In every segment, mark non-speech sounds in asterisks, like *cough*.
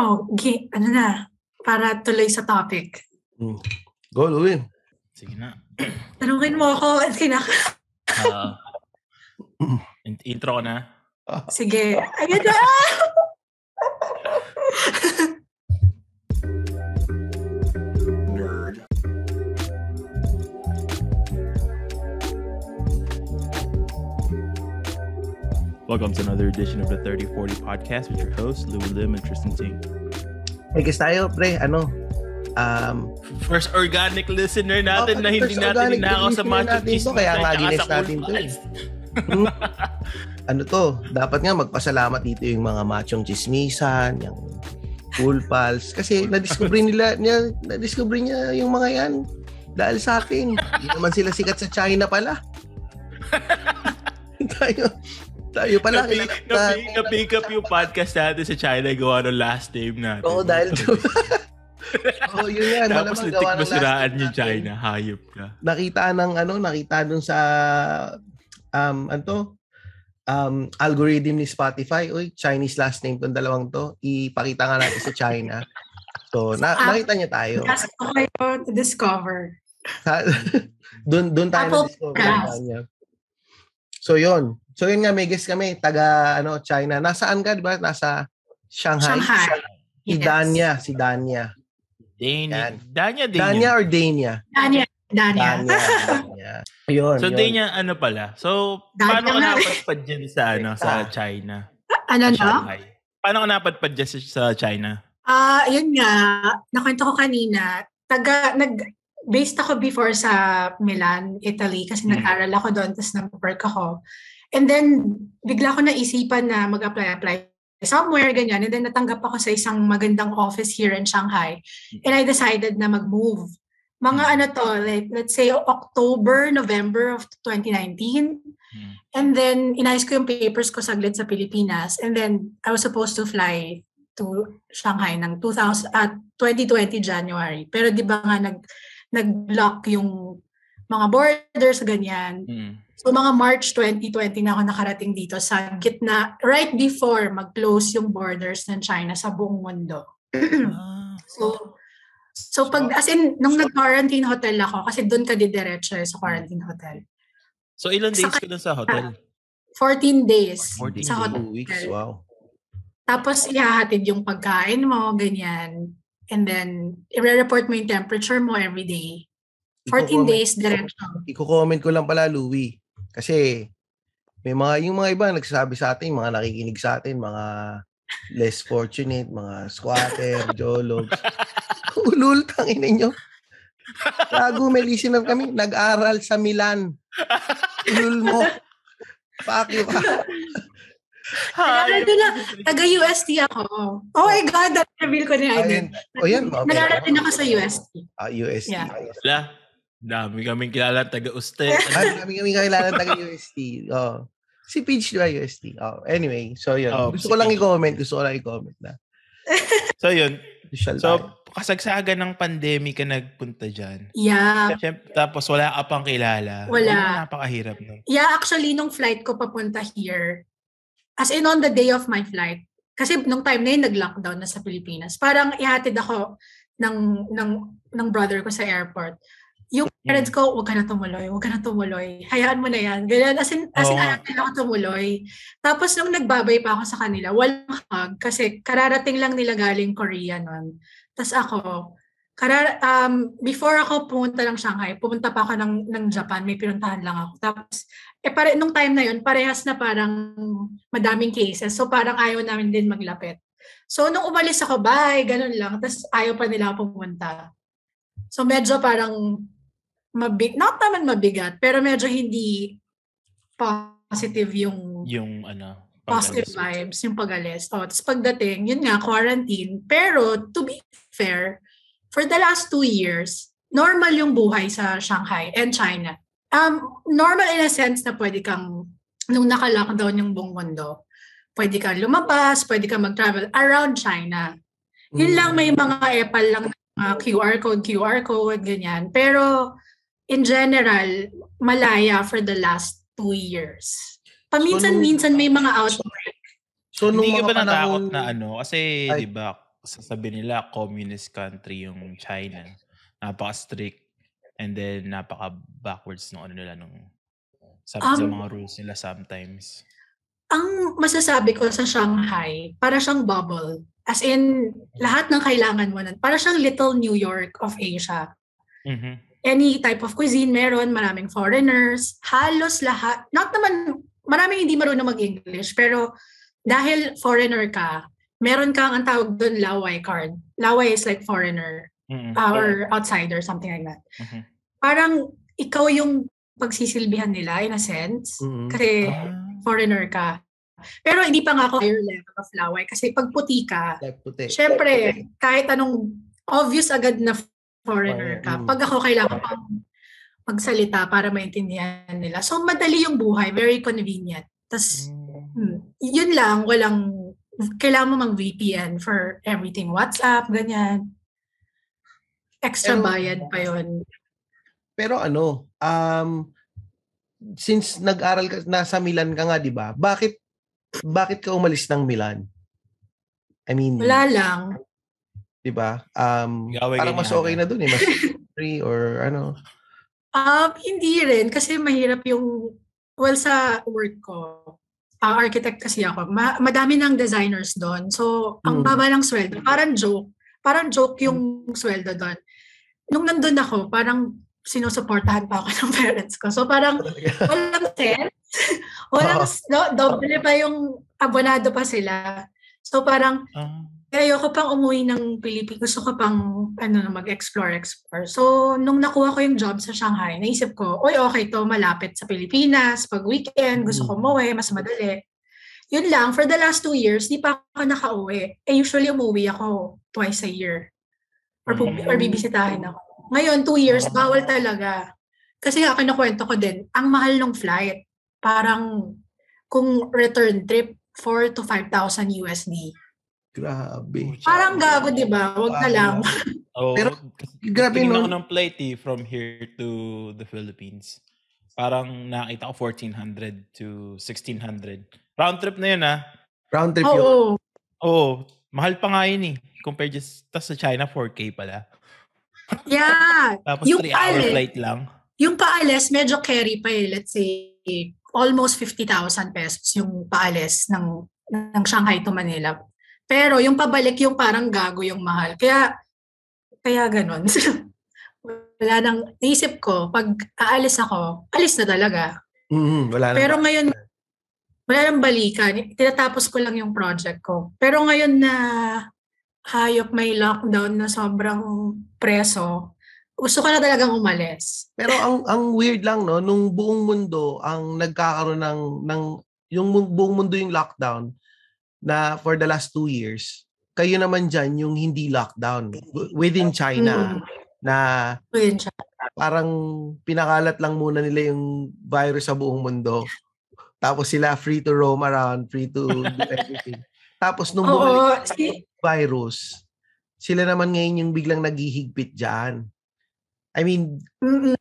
Oh, gi- ano na, para tuloy sa topic. Mm. Go, Louie. Sige na. Tanungin mo ako, kinaka... Ah, in- *laughs* intro ko na. Sige. Ayan na! *laughs* Welcome to another edition of the 3040 podcast with your hosts, Louis Lim and Tristan Ting. Hey, guys tayo, pre. Ano? Um, First organic listener natin Oh, na hindi natin ninakaw sa Macho to, kaya nga ginis natin to eh. Vibes. ano to, dapat nga magpasalamat dito yung mga machong chismisan, yung cool pals. Kasi na-discover *laughs* nila, niya, na-discover niya yung mga yan dahil sa atin. Hindi naman sila sikat sa China pala. *laughs* tayo, tayo pala. Na-pick, na-pick, na-pick up yung podcast natin sa China gawa ng last name natin. Oo, dahil *laughs* Oo, yun yan. Tapos nitik basiraan yung. China. Hayop ka. nakita ng ano, nakita dun sa um ano um algorithm ni Spotify, uy, Chinese last name tong dalawang to. Ipakita nga natin sa China. So, na, Ah. nakita niya tayo. Last ko kayo to discover. doon *laughs* doon tayo Apple na-discover niya. So, yon So, yun nga, may guest kami, taga, ano, China. Nasaan ka, di ba? Nasa Shanghai? Shanghai. Sha- Si Yes. Danya, si Danya. Dania. Yan. Dania, Dania. Danya or Dania? Dania. Dania. Danya. Danya. Yun, So, yun. Dania, ano pala? So, Dania paano ka napadpad dyan sa, ano, sa Ah. China? ano Sa na? Shanghai? Paano ka napadpad dyan sa, China? Ah, yun nga, nakwento ko kanina, taga, nag, based ako before sa Milan, Italy, kasi Mm. nag-aral ako doon, tapos nag-work ako. And then, bigla ko naisipan na mag-apply-apply somewhere, ganyan. And then, natanggap ako sa isang magandang office here in Shanghai. And I decided na mag-move. Mga Mm. ano to, like, let's say October, November of 2019. Hmm. And then, inayos ko yung papers ko saglit sa Pilipinas. And then, I was supposed to fly to Shanghai ng 2000, at 2020 January. Pero di ba nga nag, nag-block yung mga borders, ganyan. Hmm. So mga March 2020 na ako nakarating dito sa gitna, right before mag-close yung borders ng China sa buong mundo. Ah. *clears throat* So, so pag, as in, nung nag-quarantine hotel ako, kasi doon ka didiretso eh, sa quarantine hotel. So, ilang days ka dun sa hotel? 14 days 14 sa hotel. Weeks, wow. Tapos ihahatid yung pagkain mo, ganyan. And then, i-report mo yung temperature mo every day. 14 Iko-comment- days diretso. Iko-comment ko lang pala, Louie. Kasi, may mga, yung mga iba nagsasabi sa atin, mga nakikinig sa atin, mga less fortunate, mga squatter, jologs. *laughs* Ulul, tangin ninyo. Gago, may listener kami, nag-aral sa Milan. Ulul mo. You ka. Nag-aral din na, taga-UST ako. Oh my God, that-reveal ko na yun. Ayun. O yan, okay. Nag-aral din ako sa UST. Ah, UST. Yeah. Wala. Dami kaming kilala taga-Uste. *laughs* Ah, kami kami kailangan taga UST. Oh. Si Peach di ba UST? Oh, anyway, so yun. Oh, gusto si ko lang i-comment, gusto ko lang i-comment na. so, yun. So, kasagsagan ng pandemic ka nagpunta dyan. Yeah. Siyempre, tapos wala ka pang kilala. Wala. Yun, Napakahirap nun. Yeah, actually, nung flight ko papunta here, as in on the day of my flight, kasi nung time na yun, nag-lockdown na sa Pilipinas. Parang ihatid ako ng, ng, ng brother ko sa airport. Yung parents ko, huwag ka na tumuloy, huwag ka na tumuloy. Hayaan mo na yan. Ganyan, as in, as in Oo. ayaw nila ako tumuloy. Tapos nung nagbabay pa ako sa kanila, walang hug kasi kararating lang nila galing Korea nun. Tapos ako, karar um, before ako pumunta ng Shanghai, pumunta pa ako ng, ng Japan, may pinuntahan lang ako. Tapos, eh pare, nung time na yun, parehas na parang madaming cases. So parang ayaw namin din maglapit. So nung umalis ako, bye, ganun lang. Tapos ayaw pa nila pumunta. So medyo parang mabig, not naman mabigat, pero medyo hindi positive yung Yung ano. positive vibes, yung pag-alis. O, tapos pagdating, yun nga, quarantine. Pero, to be fair, for the last two years, normal yung buhay sa Shanghai and China. Um, normal in a sense na pwede kang, nung naka-lockdown yung buong mundo, pwede kang lumabas, pwede kang mag-travel around China. Yun lang, may mga epal lang na QR code, QR code, ganyan. Pero, in general, malaya for the last two years. Paminsan-minsan may mga outbreak. So, nung Hindi ka mga ba natakot panahon, na ano? Kasi, di ba, sasabi nila communist country yung China. Napaka-strict and then napaka-backwards nung ano nila nung sa, sa Um, mga rules nila sometimes. Ang masasabi ko sa Shanghai, para siyang bubble. As in, lahat ng kailangan mo nun. Para siyang little New York of Asia. Mhm. Any type of cuisine meron, maraming foreigners, halos lahat. Not naman, maraming hindi marunong mag-English, pero dahil foreigner ka, meron kang ang tawag doon laway card. Laway is like foreigner Mhm. uh, or outsider, something like that. Mhm. Parang ikaw yung pagsisilbihan nila in a sense. Mm. Kasi Ah. foreigner ka. Pero hindi pa nga ako higher level of laway kasi pag puti ka, Like puti. syempre, kahit anong obvious agad na foreigner ka. Pag ako kailangan pang magsalita para maintindihan nila. So, madali yung buhay. Very convenient. Tapos, Mm. hmm, yun lang. Walang, kailangan mo mang VPN for everything. WhatsApp, ganyan. Extra Pero- bayad pa yun. Pero ano, um, since nag-aral ka, nasa Milan ka nga, di ba? Bakit, bakit ka umalis ng Milan? I mean, Wala lang. Di ba? Um, Gawin parang mas okay na dun eh. Mas *laughs* free or ano. Um, hindi rin kasi mahirap yung well sa work ko. ah, architect kasi ako. Ma- madami ng designers doon. So, ang Mm. baba ng sweldo. Parang joke. Parang joke yung sweldo doon. Nung nandun ako, parang sinusuportahan pa ako *laughs* ng parents ko. So, parang *laughs* walang sense. walang, no, doble pa yung abonado pa sila. So, parang Ah. Kaya ayoko pang umuwi ng Pilipinas. Gusto ko pang ano, mag-explore, explore. So, nung nakuha ko yung job sa Shanghai, naisip ko, oy, okay to, malapit sa Pilipinas. Pag weekend, gusto ko Mm. umuwi, mas madali. Yun lang, for the last two years, di pa ako nakauwi. Eh, usually umuwi ako twice a year. Or, pu- Mm. or bibisitahin ako. Ngayon, two years, bawal talaga. Kasi nga, kinukwento ko din, ang mahal ng flight. Parang, kung return trip, 4 to 5,000 USD. Grabe. Parang gago, di ba? Wag na lang. *laughs* Oh, Pero, grabe no? ng flight eh, from here to the Philippines. Parang nakita ko 1,400 to 1,600. Round trip na yun ah. Round trip Oo. yun. Oo, mahal pa nga yun eh. Compared just, tas sa China, 4K pala. Yeah. *laughs* Tapos Yung 3 hour paalis. flight lang. Yung paalis, medyo carry pa eh. Let's say, almost 50,000 pesos yung paalis ng, ng Shanghai to Manila. Pero yung pabalik, yung parang gago yung mahal. Kaya, kaya ganun. *laughs* Wala nang, naisip ko, pag aalis ako, alis na talaga. Mhm, wala na. Pero ngayon, wala nang balikan. Tinatapos ko lang yung project ko. Pero ngayon na hayop may lockdown na sobrang preso, gusto ko na talagang umalis. Pero ang ang weird lang no nung buong mundo ang nagkakaroon ng ng yung buong mundo yung lockdown na for the last two years. Kayo naman dyan yung hindi lockdown within China Mm. na Yun siya. parang pinakalat lang muna nila yung virus sa buong mundo. Tapos sila free to roam around, free to do *laughs* everything. Tapos nung bumalik Oo, si, virus, sila naman ngayon yung biglang naghihigpit dyan. I mean, mm,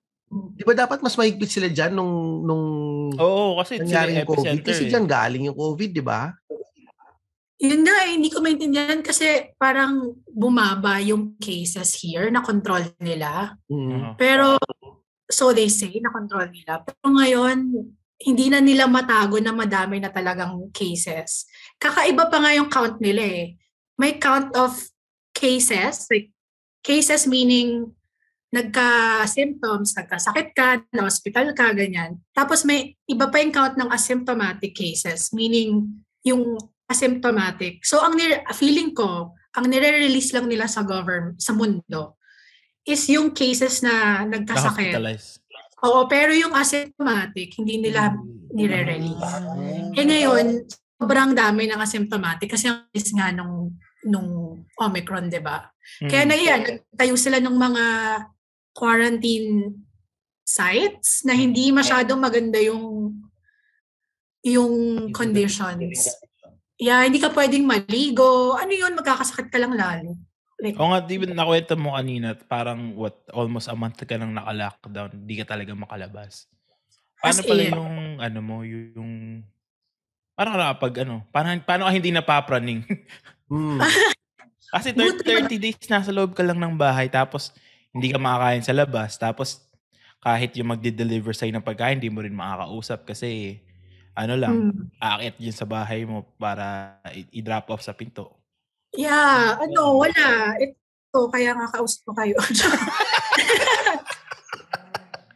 di ba dapat mas mahigpit sila dyan nung, nung Oo, kasi sila nangyari yung yung COVID? epicenter Kasi eh. dyan galing yung COVID, di ba? Yun nga eh, hindi ko maintindihan kasi parang bumaba yung cases here na control nila. Mm. Oo. Pero, so they say, na control nila. Pero ngayon, hindi na nila matago na madami na talagang cases. Kakaiba pa nga yung count nila eh. May count of cases, like cases meaning nagka-symptoms, nagkasakit ka, na-hospital ka, ganyan. Tapos may iba pa yung count ng asymptomatic cases, meaning yung asymptomatic. So ang nire- feeling ko, ang nire-release lang nila sa government, sa mundo, is yung cases na nagkasakit. Oo, pero yung asymptomatic, hindi nila nire-release. Eh ngayon, sobrang dami ng asymptomatic kasi ang is nga nung, nung Omicron, di ba? Kaya Mm. na yan, nagtayo sila ng mga quarantine sites na hindi masyadong maganda yung yung conditions. Yeah, hindi ka pwedeng maligo. Ano yun, magkakasakit ka lang lalo. Like, Oo nga, di ba nakwento mo kanina, parang what, almost a month ka nang naka-lockdown, di ka talaga makalabas. Paano pala in. yung, ano mo, yung, parang nakapag, ano, paano, paano ka hindi napapraning? *laughs* Mm. *laughs* Kasi 30, 30 days nasa loob ka lang ng bahay tapos hindi ka makakain sa labas. Tapos kahit yung magde-deliver sa'yo ng pagkain, hindi mo rin makakausap kasi ano lang, Mm. aakit yun sa bahay mo para i-drop off sa pinto. Yeah, ano, wala. Ito, kaya nga kausap ko kayo. *laughs*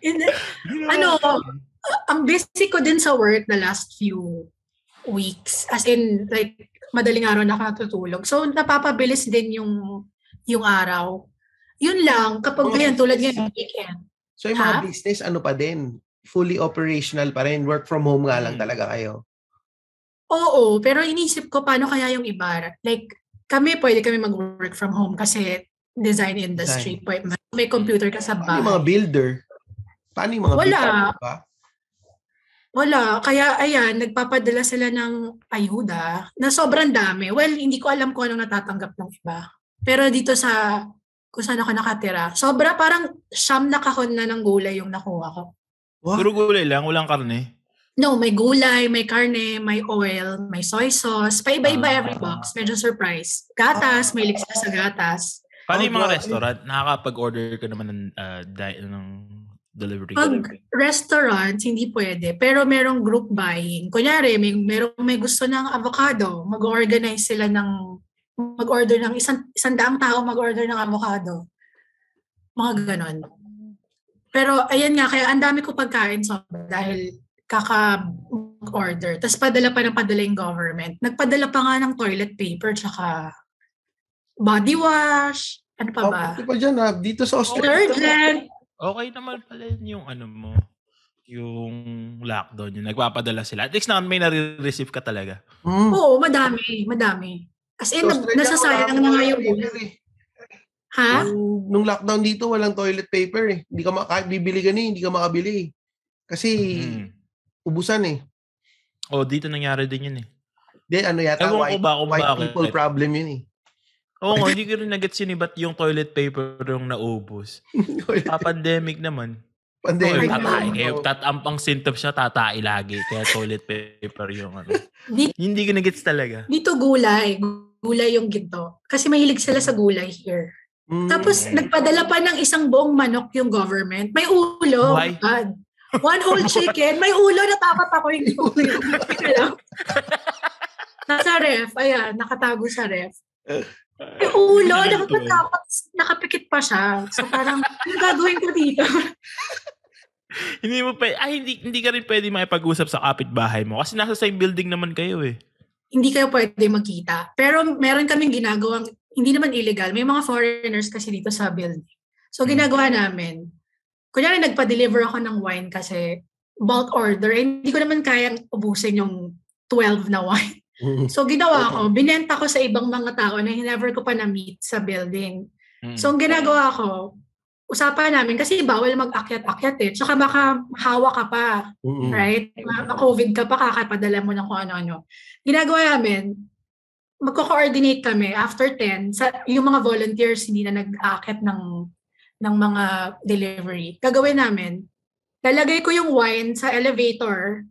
Hindi, ano, ang busy ko din sa work the last few weeks. As in, like, madaling araw na ako natutulog. So, napapabilis din yung yung araw. Yun lang, kapag Mga ngayon, tulad ngayon, weekend. So yung mga Ha? business, ano pa din? Fully operational pa rin. Work from home nga lang Mm. talaga kayo. Oo, pero inisip ko, paano kaya yung iba? Like, kami, pwede kami mag-work from home kasi design industry. Pwede, may computer ka sa Paano yung mga bahay. builder? Paano yung mga Wala. builder? Ba? Wala. Kaya, ayan, nagpapadala sila ng ayuda na sobrang dami. Well, hindi ko alam kung anong natatanggap ng iba. Pero dito sa, kung saan ako nakatira, sobra parang siyam na kahon na ng gulay yung nakuha ko. What? Puro gulay lang, walang karne. No, may gulay, may karne, may oil, may soy sauce. Paiba-iba Ah. every box. Medyo surprise. Gatas, may sila sa gatas. Paano yung mga restaurant? Nakakapag-order ka naman ng, uh, di- ng delivery. Pag restaurant, hindi pwede. Pero merong group buying. Kunyari, may, merong may gusto ng avocado. Mag-organize sila ng mag-order ng isang, isang daang tao mag-order ng avocado. Mga ganon. Pero ayan nga, kaya ang dami ko pagkain so dahil kaka-order. Tapos padala pa ng padala yung government. Nagpadala pa nga ng toilet paper tsaka body wash. Ano pa ba? Oh, pa dyan ha. Dito sa Australia. Detergent. Okay naman pala yun yung ano mo, yung lockdown yun. Nagpapadala sila. At least na may nare-receive ka talaga. Mm. Oo, madami. Madami. As in, Australia, nasasayang na nga yung eh. Ha? Nung, nung lockdown dito, walang toilet paper eh. Hindi ka ma- kahit bibili ka ni, hindi ka makabili. eh. Kasi Mm. ubusan eh. O, dito nangyari din yun eh. Di, ano yata, Ewan ko white, ba kung white bakit. people problem yun eh. Oo nga, *laughs* hindi ko rin nagets yun eh, ba't yung toilet paper yung naubos? *laughs* Pa-pandemic naman. Pandemic. Ay, tatay. Eh, tat ang pang symptoms siya, tatay lagi. Kaya toilet paper yung ano. *laughs* Di- hindi ko nagets talaga. Dito gulay. Gulay yung ginto. Kasi mahilig sila sa gulay here. Mm. Tapos nagpadala pa ng isang buong manok yung government. May ulo. Why? God. One whole *laughs* chicken. May ulo. Natakot ako yung ulo. Nasa ref. Ayan, nakatago sa ref. May ulo. Nakakatakot. Nakapikit pa siya. So parang, ano gagawin ko dito? *laughs* Hindi mo pa, ay, hindi, hindi ka rin pwede makipag-usap sa kapitbahay mo. Kasi nasa same building naman kayo eh. hindi kayo pwede magkita. Pero meron kaming ginagawang, hindi naman illegal. May mga foreigners kasi dito sa building. So, ginagawa namin, kunyari nagpa-deliver ako ng wine kasi bulk order, eh, hindi ko naman kayang ubusin yung 12 na wine. Mm. So, ginawa ko, binenta ko sa ibang mga tao na never ko pa na-meet sa building. Mm. So, ang ginagawa ko, usapan namin kasi bawal mag-akyat-akyat eh. Tsaka baka hawa ka pa. Mm-mm. Right? Ma-COVID ka pa, kakapadala mo ng kung ano-ano. Ginagawa namin, magko-coordinate kami after 10, sa, yung mga volunteers hindi na nag-aakit ng, ng mga delivery. Gagawin namin, lalagay ko yung wine sa elevator,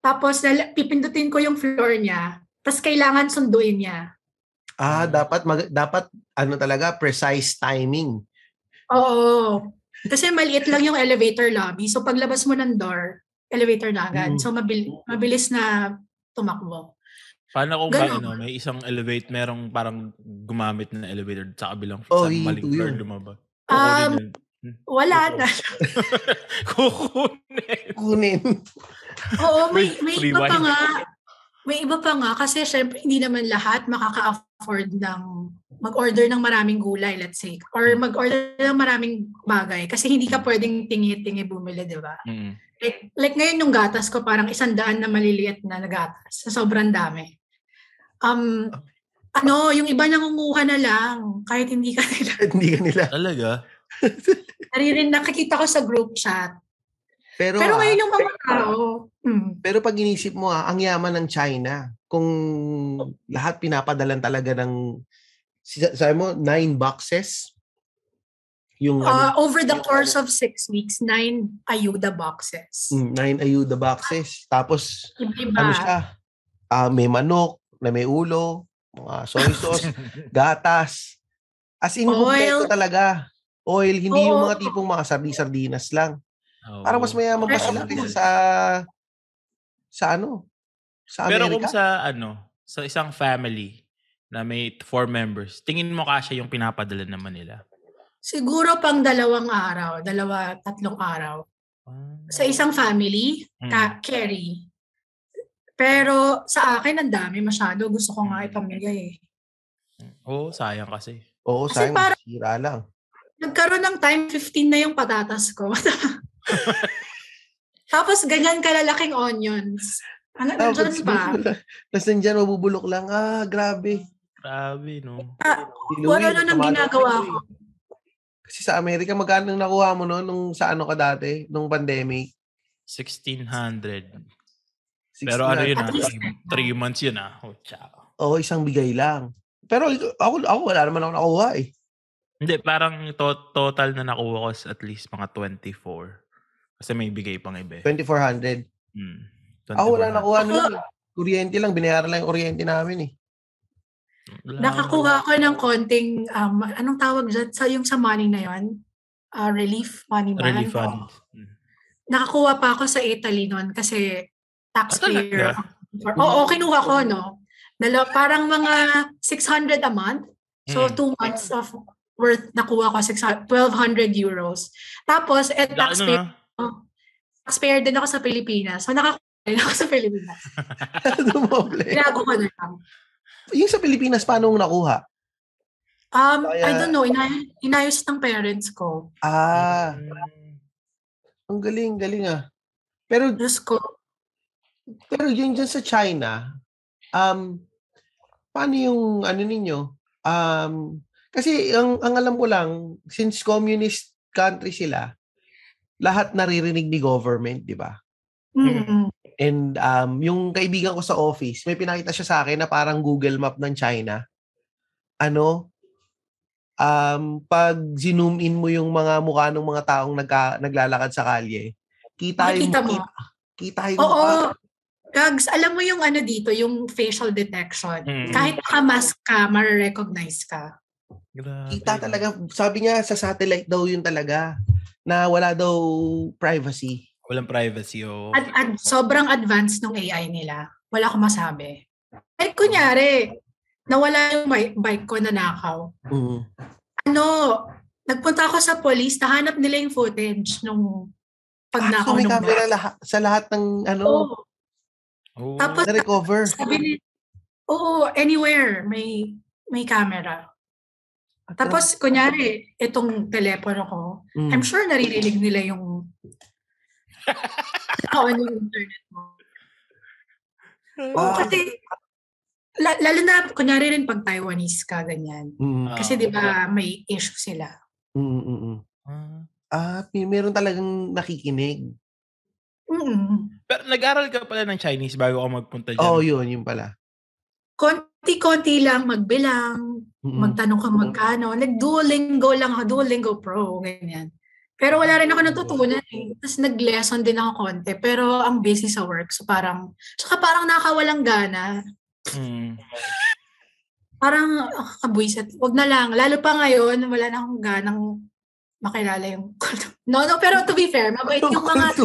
tapos lala- pipindutin ko yung floor niya, tapos kailangan sunduin niya. Ah, dapat mag, dapat ano talaga precise timing. Oo. Kasi maliit lang yung elevator lobby. So paglabas mo ng door, elevator na agad. Mm. So mabil- mabilis na tumakbo. Paano kung ba, ano, may isang elevate, merong parang gumamit na elevator sa kabilang Oh, sa maling floor yun. lumaba. Um, Wala na. *laughs* Kukunin. Kunin. Oo, *laughs* may, may iba pa nga. May iba pa nga kasi syempre hindi naman lahat makaka-afford ng mag-order ng maraming gulay, let's say. Or mag-order ng maraming bagay. Kasi hindi ka pwedeng tingi-tingi bumili, di ba? Mm. Like, like ngayon yung gatas ko, parang isang daan na maliliit na na gatas. Sa sobrang dami. Um, ano, yung iba nangunguha na lang. Kahit hindi ka nila. Hindi ka nila. Talaga? *laughs* Naririn, nakikita ko sa group chat. Pero, Pero ah, ngayon yung mga tao, hmm, pero pag inisip mo ah, ang yaman ng China, kung lahat pinapadalan talaga ng sabi mo nine boxes yung Uh, ano, over the course of six weeks, nine ayuda boxes. mm, nine ayuda boxes tapos Iba-iba. ano siya ah may manok na may ulo mga soy sauce, *laughs* gatas. As in, Oil. kompleto talaga. Oil, hindi yung Oo. mga tipong mga sardi-sardinas lang. Oo. Parang mas mayaman pa sila sa sa ano? Sa Pero kung Amerika. sa ano, sa isang family na may four members, tingin mo kasya yung pinapadala naman nila? Siguro pang dalawang araw, dalawa, tatlong araw. Sa isang family, Mm. ka carry. Pero sa akin, ang dami masyado. Gusto ko nga ipamigay eh. Oo, sayang kasi. Oo, Kasi sayang. Sira lang. Nagkaroon ng time 15 na yung patatas ko. *laughs* Tapos ganyan kalalaking onions. Ano, Tapos, dyan pa. *laughs* Tapos nandyan, mabubulok lang. Ah, grabe. Grabe, no? Si Kung ano nang ginagawa ko. Kasi sa Amerika, magkano nakuha mo no, nung sa ano ka dati, nung pandemic? 1,600. Pero ano 16 yun ah, least- three, three months yun ah. Oh, tsaka. Oo, isang bigay lang. Pero ako, ako wala naman ako nakuha eh. Hindi, parang to- total na nakuha ko at least mga 24. Kasi may bigay pang iba. eh. 2,400. Hmm. Ako wala 2400. nakuha nun. eh. Kuryente lang, binayaran lang yung kuryente namin eh. Wala. Nakakuha ko ng konting, um, anong tawag dyan? Sa, yung sa money na yon Ah, relief money ba? Relief fund. Nakakuha pa ako sa Italy noon kasi taxpayer. For- Oo, kinuha ko, no? Dala, parang mga 600 a month. So, Mm. two months of worth nakuha ko, 600, 1,200 euros. Tapos, at Laki taxpayer, ah. taxpayer din ako sa Pilipinas. So, nakakuha din ako sa Pilipinas. *laughs* Tinago ko na lang. yung sa Pilipinas, paano mo nakuha? Um, I Kaya- don't know, inay- inayos ng parents ko. Ah, Hmm. ang galing, galing ah. Pero, Diyos ko, pero yun dyan sa China, um, paano yung ano ninyo? Um, kasi ang, ang alam ko lang, since communist country sila, lahat naririnig ni government, di ba? mm And um, yung kaibigan ko sa office, may pinakita siya sa akin na parang Google Map ng China. Ano? Um, pag zoom in mo yung mga mukha ng mga taong nagka, naglalakad sa kalye, kita yung Makikita mo. kita, kita yung Oo. mukha. Gags, alam mo yung ano dito, yung facial detection. Mm. Kahit naka-mask ka, marirecognize ka. Grabe. Kita talaga, sabi niya sa satellite daw yun talaga na wala daw privacy. Walang privacy. Oh. At, at sobrang advanced ng AI nila. Wala akong masabi. Eh, kunyari, nawala yung bike, bike ko na nakaw. Mm. Ano, nagpunta ako sa police, nahanap nila yung footage nung pag Ah, so nakaw may nung camera bike. lahat, sa lahat ng ano, Oo. Oh. Tapos, na-recover. sabi ni, oo, anywhere, may may camera. Tapos, kunyari, itong telepono ko, Mm. I'm sure naririnig nila yung *laughs* on yung internet mo. Oo, Ah. kasi, la- lalo na, kunyari rin pag Taiwanese ka, ganyan. Mm. Kasi di ba may issue sila. Mm, mm, mm. Ah. Ah, may- meron talagang nakikinig. mm Pero nag-aral ka pala ng Chinese bago ka magpunta dyan. Oo, oh, yun, yun pala. Konti-konti lang magbilang, Mm-mm. magtanong kung magkano. Nag-Duolingo lang ako, Duolingo Pro, ganyan. Pero wala rin ako natutunan eh. Tapos nag-lesson din ako konti. Pero ang busy sa work. So parang, tsaka parang nakawalang gana. Mm. Parang ah, kabwisit. Wag na lang. Lalo pa ngayon, wala na akong ganang makilala yung *laughs* No, no, pero to be fair, mabait yung mga. *laughs*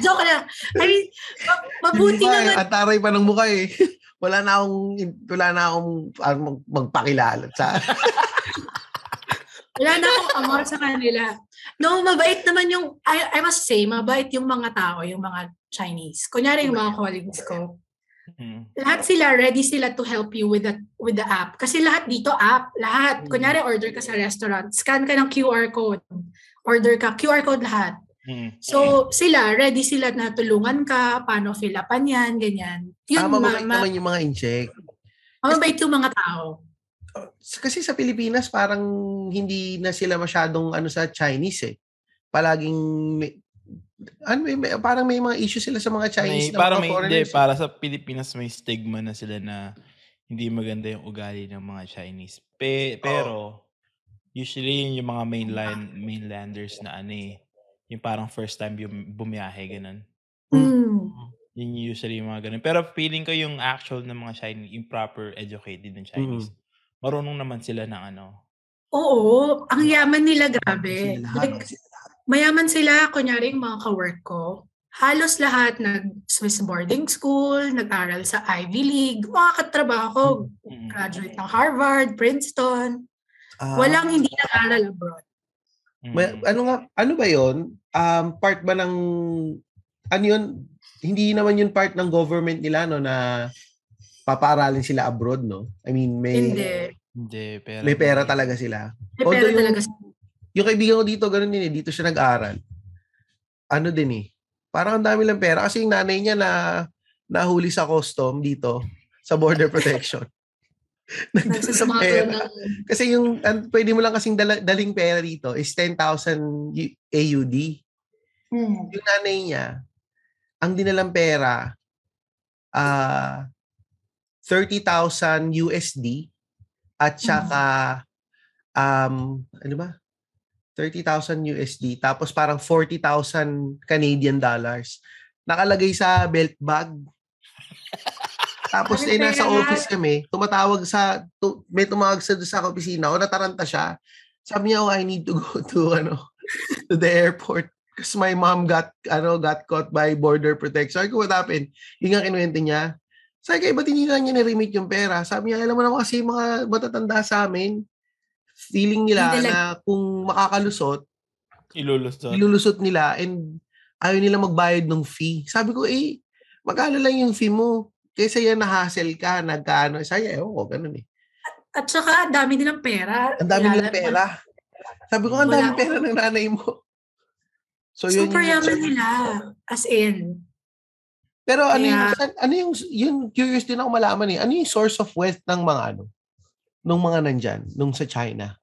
joke lang. I mean, ma- mabuti pa, naman At taray pa ng mukha eh. *laughs* Wala na akong, wala na akong ah, mag- magpakilala sa *laughs* Wala na akong amor sa kanila. No, mabait naman yung, I, I must say, mabait yung mga tao, yung mga Chinese. Kunyari yung mga colleagues ko. Mm. Lahat sila, ready sila to help you with the, with the app. Kasi lahat dito app. Lahat. Kunyari, order ka sa restaurant. Scan ka ng QR code. Order ka. QR code lahat. Mm. So, sila, ready sila na tulungan ka, paano fill upan yan, ganyan. Yun, ah, ma- mabait ma- naman yung mga incheck. mabait yung mga tao. Kasi sa Pilipinas, parang hindi na sila masyadong ano sa Chinese eh. Palaging, may, ano, may, may- parang may mga issue sila sa mga Chinese May, na para mga may, hindi, eh. para sa Pilipinas may stigma na sila na hindi maganda yung ugali ng mga Chinese. Pe, pero, usually yun yung mga mainland, mainlanders na ano eh, yung parang first time yung bumiyahe, ganun. Mm. Yun yung usually yung mga ganun. Pero feeling ko yung actual ng mga Chinese, yung proper educated ng Chinese, marunong naman sila ng ano. Oo, ang yaman nila, grabe. Sila lahat. Like, mayaman sila, kunyari yung mga kawork ko. Halos lahat nag-Swiss boarding school, nag-aral sa Ivy League, mga katrabaho ko, Mm. graduate ng Harvard, Princeton. Ah, Walang hindi nag-aral abroad. Mm. may- ano nga, ano ba yon Um, part ba ng, ano yun, hindi naman yun part ng government nila, no, na papaaralin sila abroad, no? I mean, may, Hindi. Hindi, pero... may pera talaga sila. May Although pera yung- talaga. Yung kaibigan ko dito, ganun din eh. Dito siya nag-aral. Ano din eh. Parang ang dami lang pera. Kasi yung nanay niya na nahuli sa custom dito sa border *laughs* protection. Nandun sa pera. ng Kasi yung ang, pwede mo lang kasing dala, daling pera dito is 10,000 U- AUD. Hmm. Yung nanay niya, ang dinalang pera, ah 30,000 USD at saka um ano ba? 30,000 USD tapos parang 40,000 Canadian dollars. Nakalagay sa belt bag. Tapos Ay, eh, nasa office kami, tumatawag sa, tu, may tumawag sa, sa opisina, o nataranta siya. Sabi niya, oh, I need to go *laughs* to, ano, to the airport because my mom got, ano, got caught by border protection. Sabi ko, what happened? Yung nga kinuwento niya. Sabi ko, "Eh, ba't hindi na niya na-remit yung pera? Sabi niya, alam mo naman kasi mga matatanda sa amin, feeling nila- na kung makakalusot, Ilulusot. ilulusot nila and ayaw nila magbayad ng fee. Sabi ko, eh, magkano lang yung fee mo? Kaysa yan na-hassle ka, nagkaano. Saya, ewan ko, ganun eh. At saka, ang dami nilang pera. Ang dami nilang pera. Sabi ko, ang dami pera ng nanay mo. *laughs* So, yun Super yung- yaman nila. As in. Pero ano yung, Kaya- san- ano yung, yun, curious din ako malaman eh. Ano yung source of wealth ng mga ano? Nung mga nandyan, nung sa China?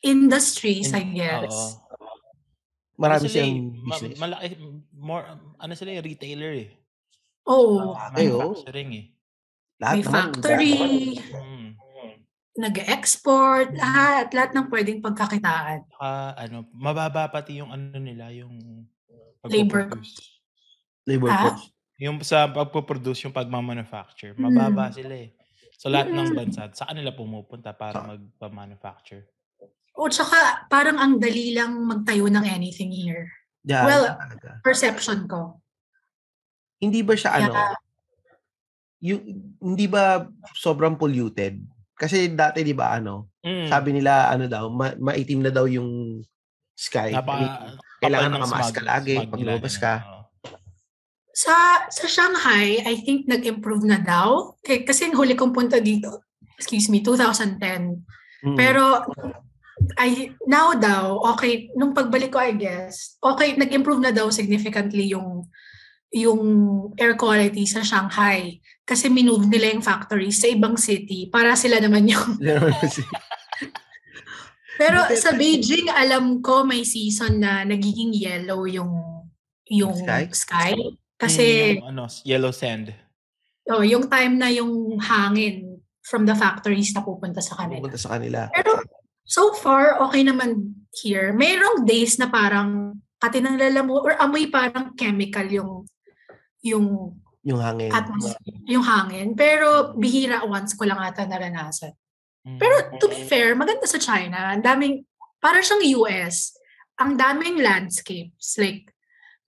Industries, I In- guess. Oo. Marami Ano eh, siyang ma- business. malaki, more, ano sila eh, retailer eh. Oo. Ay, oo. Manufacturing eh. Lahat May naman, factory, Mm. nag-export, lahat. Lahat ng pwedeng pagkakitaan. Saka, ano, mababa pati yung ano nila, yung Labor pagpo-produce. labor Ah? cost. Yung sa pagpo-produce, yung pagmamanufacture, mababa Mm. sila eh. So lahat ng Mm. bansa, sa kanila pumupunta para magpa-manufacture. O tsaka, parang ang dali lang magtayo ng anything here. Yan, Well, talaga. Perception ko. Hindi ba siya ano? Kaya- Yung, hindi ba sobrang polluted? Kasi dati 'di ba ano, Mm. sabi nila ano daw, ma- maitim na daw yung sky. Napaka, kailangan nakamask ka lagi pag lumabas ka. Sa sa Shanghai, I think nag-improve na daw. K- Kasi yung huli kong punta dito, excuse me, 2010. Mm. Pero I now daw, okay, nung pagbalik ko I guess, okay, nag-improve na daw significantly yung yung air quality sa Shanghai kasi minove nila yung factories sa ibang city para sila naman yung *laughs* Pero sa Beijing, alam ko may season na nagiging yellow yung yung Sky? sky. Mm, Kasi yung, ano, yellow sand. oh, yung time na yung hangin from the factories na pupunta sa kanila. pupunta sa kanila. Pero so far, okay naman here. Mayroong days na parang katinang lalamu or amoy parang chemical yung yung Yung hangin. atmosphere, yung hangin. Pero bihira once ko lang ata naranasan. Mm. Pero to be fair, maganda sa China. Ang daming, parang siyang US. Ang daming landscapes. Like,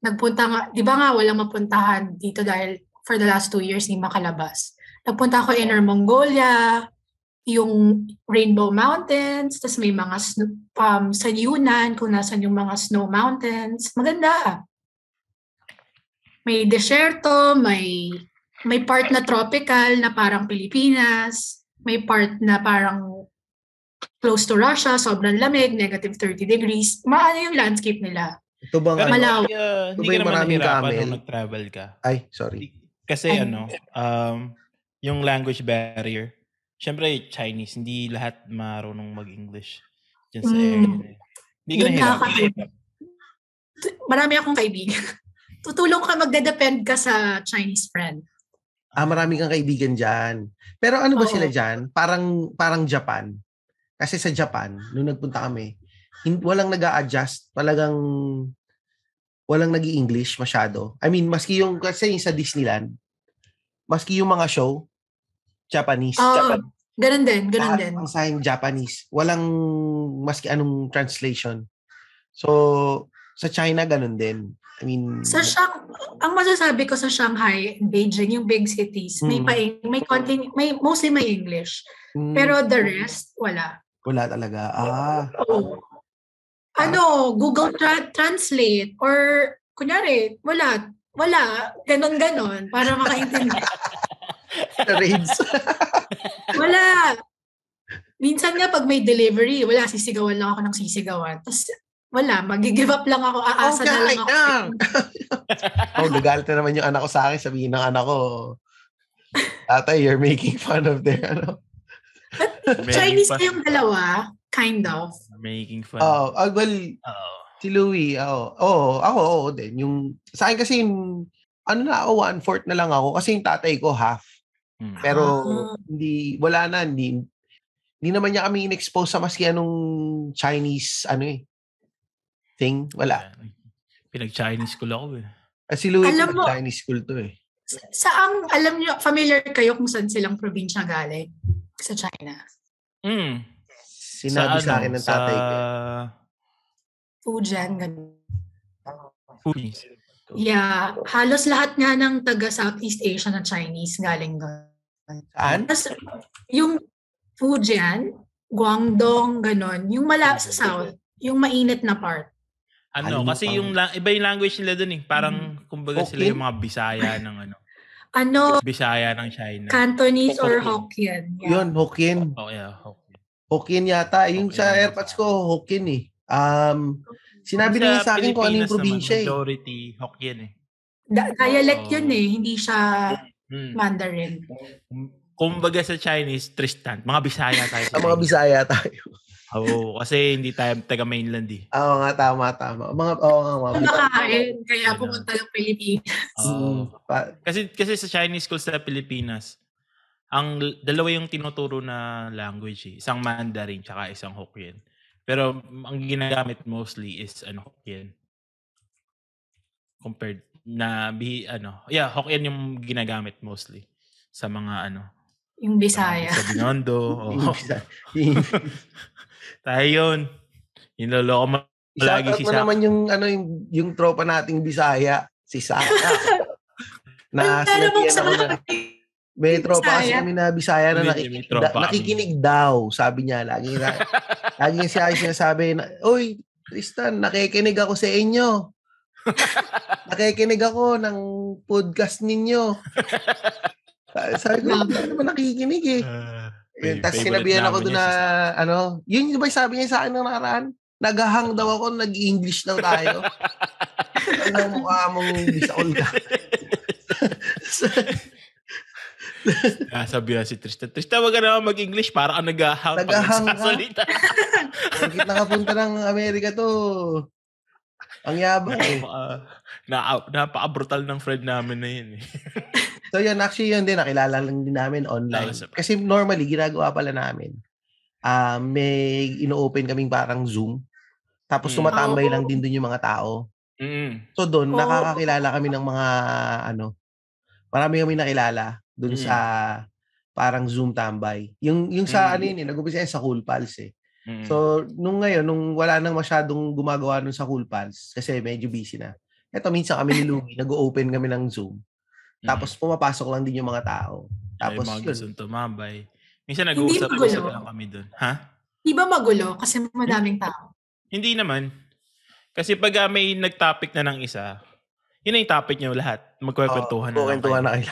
nagpunta nga, di ba nga walang mapuntahan dito dahil for the last two years hindi makalabas. Nagpunta ako Inner Mongolia, yung Rainbow Mountains, tapos may mga snow, um, sa Yunnan, kung nasan yung mga snow mountains. Maganda. May deserto, may may part na tropical na parang Pilipinas, may part na parang close to Russia, sobrang lamig, negative 30 degrees. Maano yung landscape nila. Ito bang Pero ano? Malaw. hindi, uh, Ito hindi ba ka yung naman maraming nahirapan camel? nung nag-travel ka. Ay, sorry. Kasi Ay. ano, um, yung language barrier, syempre Chinese, hindi lahat marunong mag-English dyan sa Mm. area. Hindi ka nakakatulong. Marami akong kaibigan. Tutulong ka, magde-depend ka sa Chinese friend. Ah, marami kang kaibigan dyan. Pero ano ba Oo. sila dyan? Parang, parang Japan. Kasi sa Japan, nung nagpunta kami, hin- walang nag adjust Talagang walang nag english masyado. I mean, maski yung, kasi yung sa Disneyland, maski yung mga show, Japanese. Oo, Japan- ganun din, ganun lahat din. ang sign Japanese. Walang maski anong translation. So, sa China, ganun din. I mean, Sa Shang, ang masasabi ko sa Shanghai, Beijing, yung big cities, may Mm. pa may konting, may mostly may English. mm, Pero the rest, wala. wala talaga. Ah, Oo. Ano, Google Tra- Translate or kunyari, wala, wala, ganon-ganon para makaintindi. *laughs* raids. *laughs* wala. Minsan nga pag may delivery, wala, sisigawan lang ako ng sisigawan. Tapos wala, mag-give up lang ako, aasa na lang ako. *laughs* oh, nagalit na naman yung anak ko sa akin. Sabihin ng anak ko, Tatay, you're making fun of their, ano. *laughs* Chinese Making kayong dalawa, kind of. Making fun. Oh, ah, well, Oo. si Louie, oo. Oo, ako, oo din. Yung, sa akin kasi, yung, ano na ako, one-fourth na lang ako. Kasi yung tatay ko, half. Mm. Pero, Ah. hindi, wala na, hindi, hindi naman niya kami in-expose sa maski anong Chinese, ano eh, thing. Wala. Pinag-Chinese school ako eh. Ah, Si Louie, Alam mo- Chinese school to eh. Sa- Saang, alam niyo, familiar kayo kung saan silang probinsya galing? Sa China. Mm. Sinabi sa, akin ng sa tatay ko. Fujian, ganun. Fujian. Yeah, halos lahat nga ng taga Southeast Asia na Chinese galing doon. Saan? Tapos, yung Fujian, Guangdong, ganon, yung mala sa south, yung mainit na part. Ano, Ano kasi pang- yung la- iba yung language nila dun eh. Parang, kumbaga sila Okay. yung mga Bisaya ng ano. Ano, Bisaya ng China. Cantonese or Hokkien. Hokkien. Yeah. Yun, Hokkien. oh, yeah. Okay. Hokkien yata. Yung sa Hokkien. airpods ko, Hokkien eh. Um, sinabi nila sa akin kung ano yung Pilipinas probinsya naman, eh. Majority Hokkien eh. Da- dialect yun eh, hindi siya Hmm. Mandarin. Kumbaga sa Chinese, Tristan. Mga Bisaya tayo sa mga. Bisaya tayo. Oo, kasi hindi tayo taga mainland eh. Oo nga, tama, tama. Mga, oo nga, mga Kumakain, kaya pumunta ng Pilipinas. Oo. Pa- Kasi kasi sa Chinese school sa Pilipinas, ang dalawa yung tinuturo na language eh. Isang Mandarin tsaka isang Hokkien. Pero ang ginagamit mostly is ano Hokkien. Compared na bi ano, yeah, Hokkien yung ginagamit mostly sa mga ano, Yung Bisaya. sa Binondo. *laughs* oo. Tayo yun. Yung loloko mo lagi si mo Sak. naman yung, ano, yung, yung tropa nating Bisaya, si Saka. *laughs* na sinabihan ako na, may tropa kasi kami na Bisaya na nakikinig, da- nakikinig daw, sabi niya. Lagi na, *laughs* lagi siya sinasabi na, Uy, Tristan, nakikinig ako sa inyo. *laughs* nakikinig ako ng podcast ninyo. Sabi- ko. "Bakit naman nakikinig eh. Ah, Yun, tapos sinabihan ako doon na, Sak. ano, yun yung ba sabi niya sa akin ng nakaraan? Naghahang daw ako, nag-English daw tayo. *laughs* ano mukha mong bisaol *laughs* ka. Ah, sabi na si Tristan. Tristan, wag ka naman mag-English para ka nag-ahang pag Nag-ahang ka? Bakit *laughs* nakapunta ng Amerika to? Ang yabang eh. Napaka, na, napaka-brutal ng friend namin na yun. Eh. So yun, actually yun din, nakilala lang din namin online. Kasi normally, ginagawa pala namin, ah may ino-open kaming parang Zoom. Tapos Mm. tumatambay Oo. lang din doon yung mga tao. Mm. So doon, Oo. nakakakilala kami ng mga, ano, marami kami nakilala doon Mm. sa parang Zoom tambay. Yung, yung sa Mm. ano yun eh, nag-umpisa sa Cool Pals eh. Mm. So, nung ngayon, nung wala nang masyadong gumagawa nun sa Cool Pals, kasi medyo busy na. Eto, minsan kami ni Lugi, nag-open kami ng Zoom. Mm. Tapos pumapasok lang din yung mga tao. Ay, Tapos mga yun. tumambay. Minsan Hindi nag-uusap-usap lang kami doon. Ha? Di ba magulo? Kasi madaming tao. Hindi naman. Kasi pag ah, may nag-topic na ng isa, yun na yung topic niyo lahat. Magkwekwentuhan na lang Kwentuhan kayo. na kayo.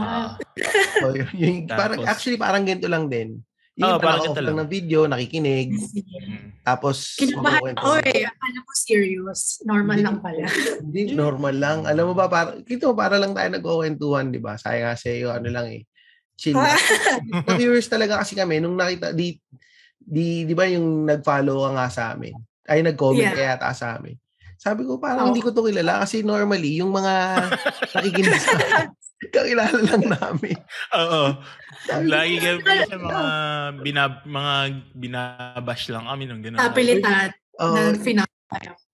Ah, *laughs* So, yun, yung, parang, Tapos- actually, parang ganito lang din. Yung iba parang ganito lang ng video, nakikinig, Mm. tapos Kinabahan ako eh. Akala ko serious. Normal Hindi. lang pala. Hindi, normal lang. Alam mo ba, para, kito, para lang tayo nagkukwentuhan, di ba? Sayang nga sa'yo, ano lang eh. Chill. *laughs* Na-viewers talaga kasi kami, nung nakita, di, di, di ba yung nag-follow ka nga sa amin? Ay, nag-comment Yeah. kaya yata sa amin. Sabi ko, parang Oo. hindi ko to kilala kasi normally, yung mga nakikinig sa *laughs* kakilala lang *laughs* namin. Oo. Lagi kami sa mga binab mga binabash lang kami nung gano'n. Tapilitan oh, na final.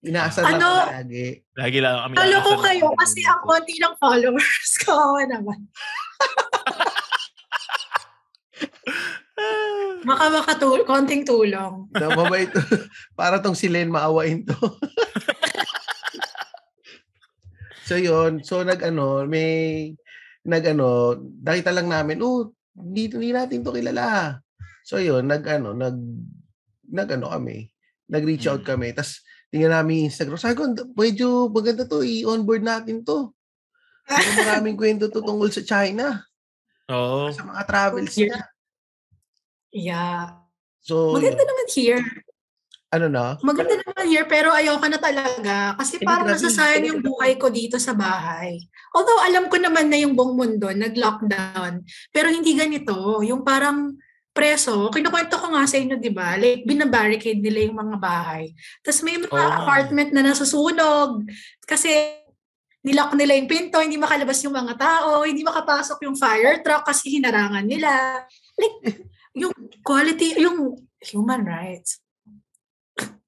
lang Ano? kami lagi. Lagi lang kami. Talo ko kayo kasi ang konti ng followers ko naman. *laughs* Baka makatul konting tulong. Na mabait. *laughs* Para tong si Len maawain to. so yun, so nag ano, may nag ano, nakita lang namin, oh, hindi, hindi natin to kilala. So yun, nag ano, nag nag ano kami, nag-reach out Mm. kami. Tapos tingnan namin yung Instagram. Sabi ko, medyo maganda to, i-onboard natin to. Medyo maraming *laughs* kwento to tungkol sa China, Oo. sa mga travels Yeah. niya. Yeah. So, Maganda naman here. Ano na? Maganda naman here, pero ayoko na talaga. Kasi parang nasasayang yung buhay ko dito sa bahay. Although alam ko naman na yung buong mundo nag-lockdown. Pero hindi ganito. Yung parang preso, kinukwento ko nga sa inyo, di ba? Like, binabarricade nila yung mga bahay. Tapos may mga nga. apartment na nasusunog. Kasi nilock nila yung pinto, hindi makalabas yung mga tao, hindi makapasok yung fire truck kasi hinarangan nila. Like, yung quality, yung human rights.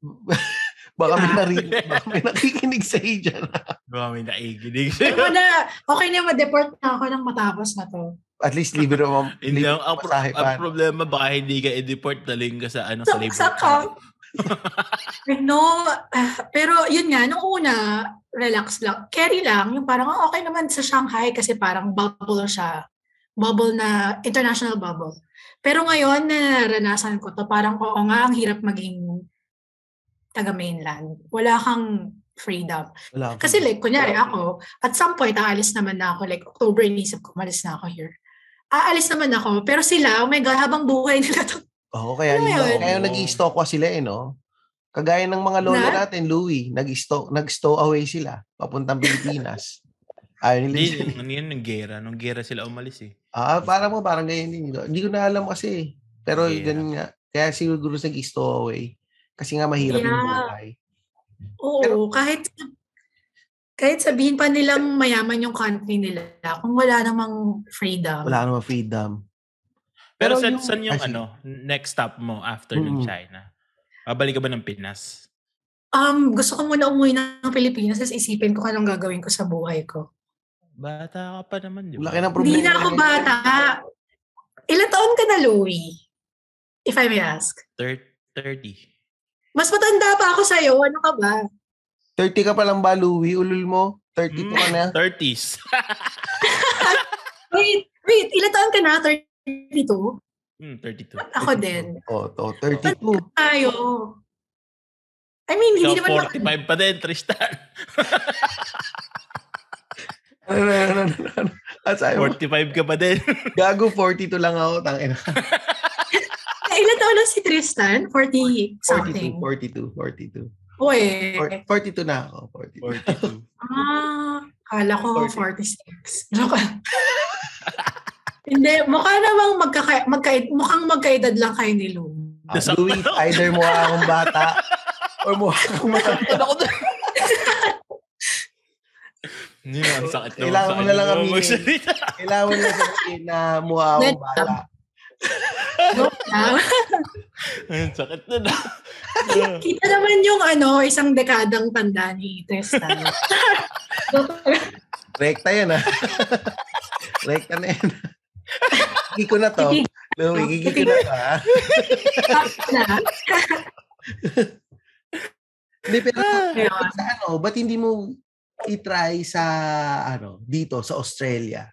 *laughs* Baka may, *laughs* narinig, baka may nakikinig sa iyo dyan. *laughs* Baka may naikinig. Ako na, okay na ma-deport na ako ng matapos na to. At least libre mo Hindi libre ang, problema baka hindi ka i-deport daling ka sa ano Sa, sa labor. sa camp. I know. ah, pero yun nga, nung una, relax lang. Carry lang. Yung parang, oh, okay naman sa Shanghai kasi parang bubble siya. Bubble na, international bubble. Pero ngayon, na naranasan ko to, parang oo nga, ang hirap maging taga-mainland. Wala kang freedom. Wala Kasi like, kunyari ako, at some point, aalis naman na ako. Like, October, inisip ko, malis na ako here. Aalis naman ako. Pero sila, oh my God, habang buhay nila to. Oo, kaya, Ano yun? kaya nag-i-stock pa sila eh, no? Kagaya ng mga lolo Na? natin, Louie, nag-stock, nag-stow away sila, papuntang Pilipinas. Ayaw nila. *laughs* Hindi, ano yun, nung gera. Nung gera sila umalis eh. ah, parang mo, parang ganyan din. Hindi ko na alam kasi. Pero Yeah. ganun nga. Kaya siguro nag-stow away. Kasi nga mahirap yung Yeah. buhay. Oo, Pero- kahit kahit sabihin pa nilang mayaman yung country nila, kung wala namang freedom. Wala namang freedom. Pero, Pero saan, yung- saan yung sige. ano, next stop mo after ng Mm. China? Babalik ka ba ng Pinas? Um, gusto ko muna umuwi ng Pilipinas tapos isipin ko anong gagawin ko sa buhay ko. Bata ka pa naman, di ba? Laki ng problema. Hindi na ako bata. Ilan taon ka na, Louie? If I may ask. Thir- 30. Mas matanda pa ako sa'yo. Ano ka ba? 30 ka pa lang ba, Louie? Ulul mo? 32 ka na? 30s. Wait, wait. Ilan taon ka na? 32? Hmm, 32. Ako din. Oo, to, 32. Tayo. I mean, hindi Ikaw, naman... 45 pa din, Tristan. Ano, ano, ano, ano, ano? At sabi mo, 45 ka pa din. gago, 42 lang ako. Tangina. *laughs* Ilan taon na si Tristan? 40 something. 42, 42, 42. Uy. Or- 42 na ako. 42. 42. *laughs* Ah, kala ko 40. 46. Joke lang. *laughs* Hindi, mukha namang magkaka, magka, mukhang magkaedad lang kayo ni Lou. Ah, Louis, either mukha akong bata or mukha akong matanda. ako doon. Hindi na, ang sakit naman Kailangan mo na lang. Magsalita. Kailangan mo na sabihin na mukha akong bata. Joke Ang *laughs* sakit na na. *laughs* Kita naman yung ano, isang dekadang tanda ni lang. *laughs* Rekta yan, ha? Rekta na yan. Gigi ko na to. Louie, gigi ko na to, na. Hindi, pero Ayun. sa ano, ba't hindi mo i-try sa, ano, dito, sa Australia?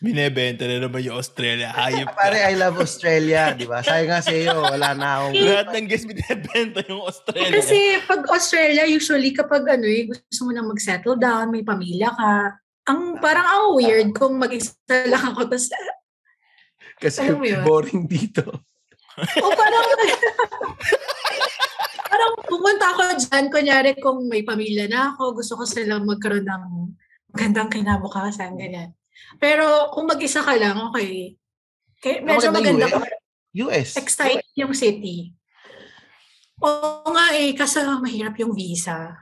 Binebenta na naman yung Australia. Hayop ka. Pare, I love Australia, di ba? Sabi nga sa iyo, wala na akong... Lahat ng guest binebenta yung Australia. Kasi pag Australia, usually kapag ano eh, gusto mo na mag-settle down, may pamilya ka, ang parang ang weird kung mag-isa lang ako. Tapos, Kasi boring dito. o parang, parang pumunta ako dyan, kunyari kung may pamilya na ako, gusto ko silang magkaroon ng magandang kinabukasan, ganyan. Pero kung mag-isa ka lang, okay. Kaya medyo maganda maganda US. ko. US. Exciting yung city. Oo nga eh, kasi mahirap yung visa.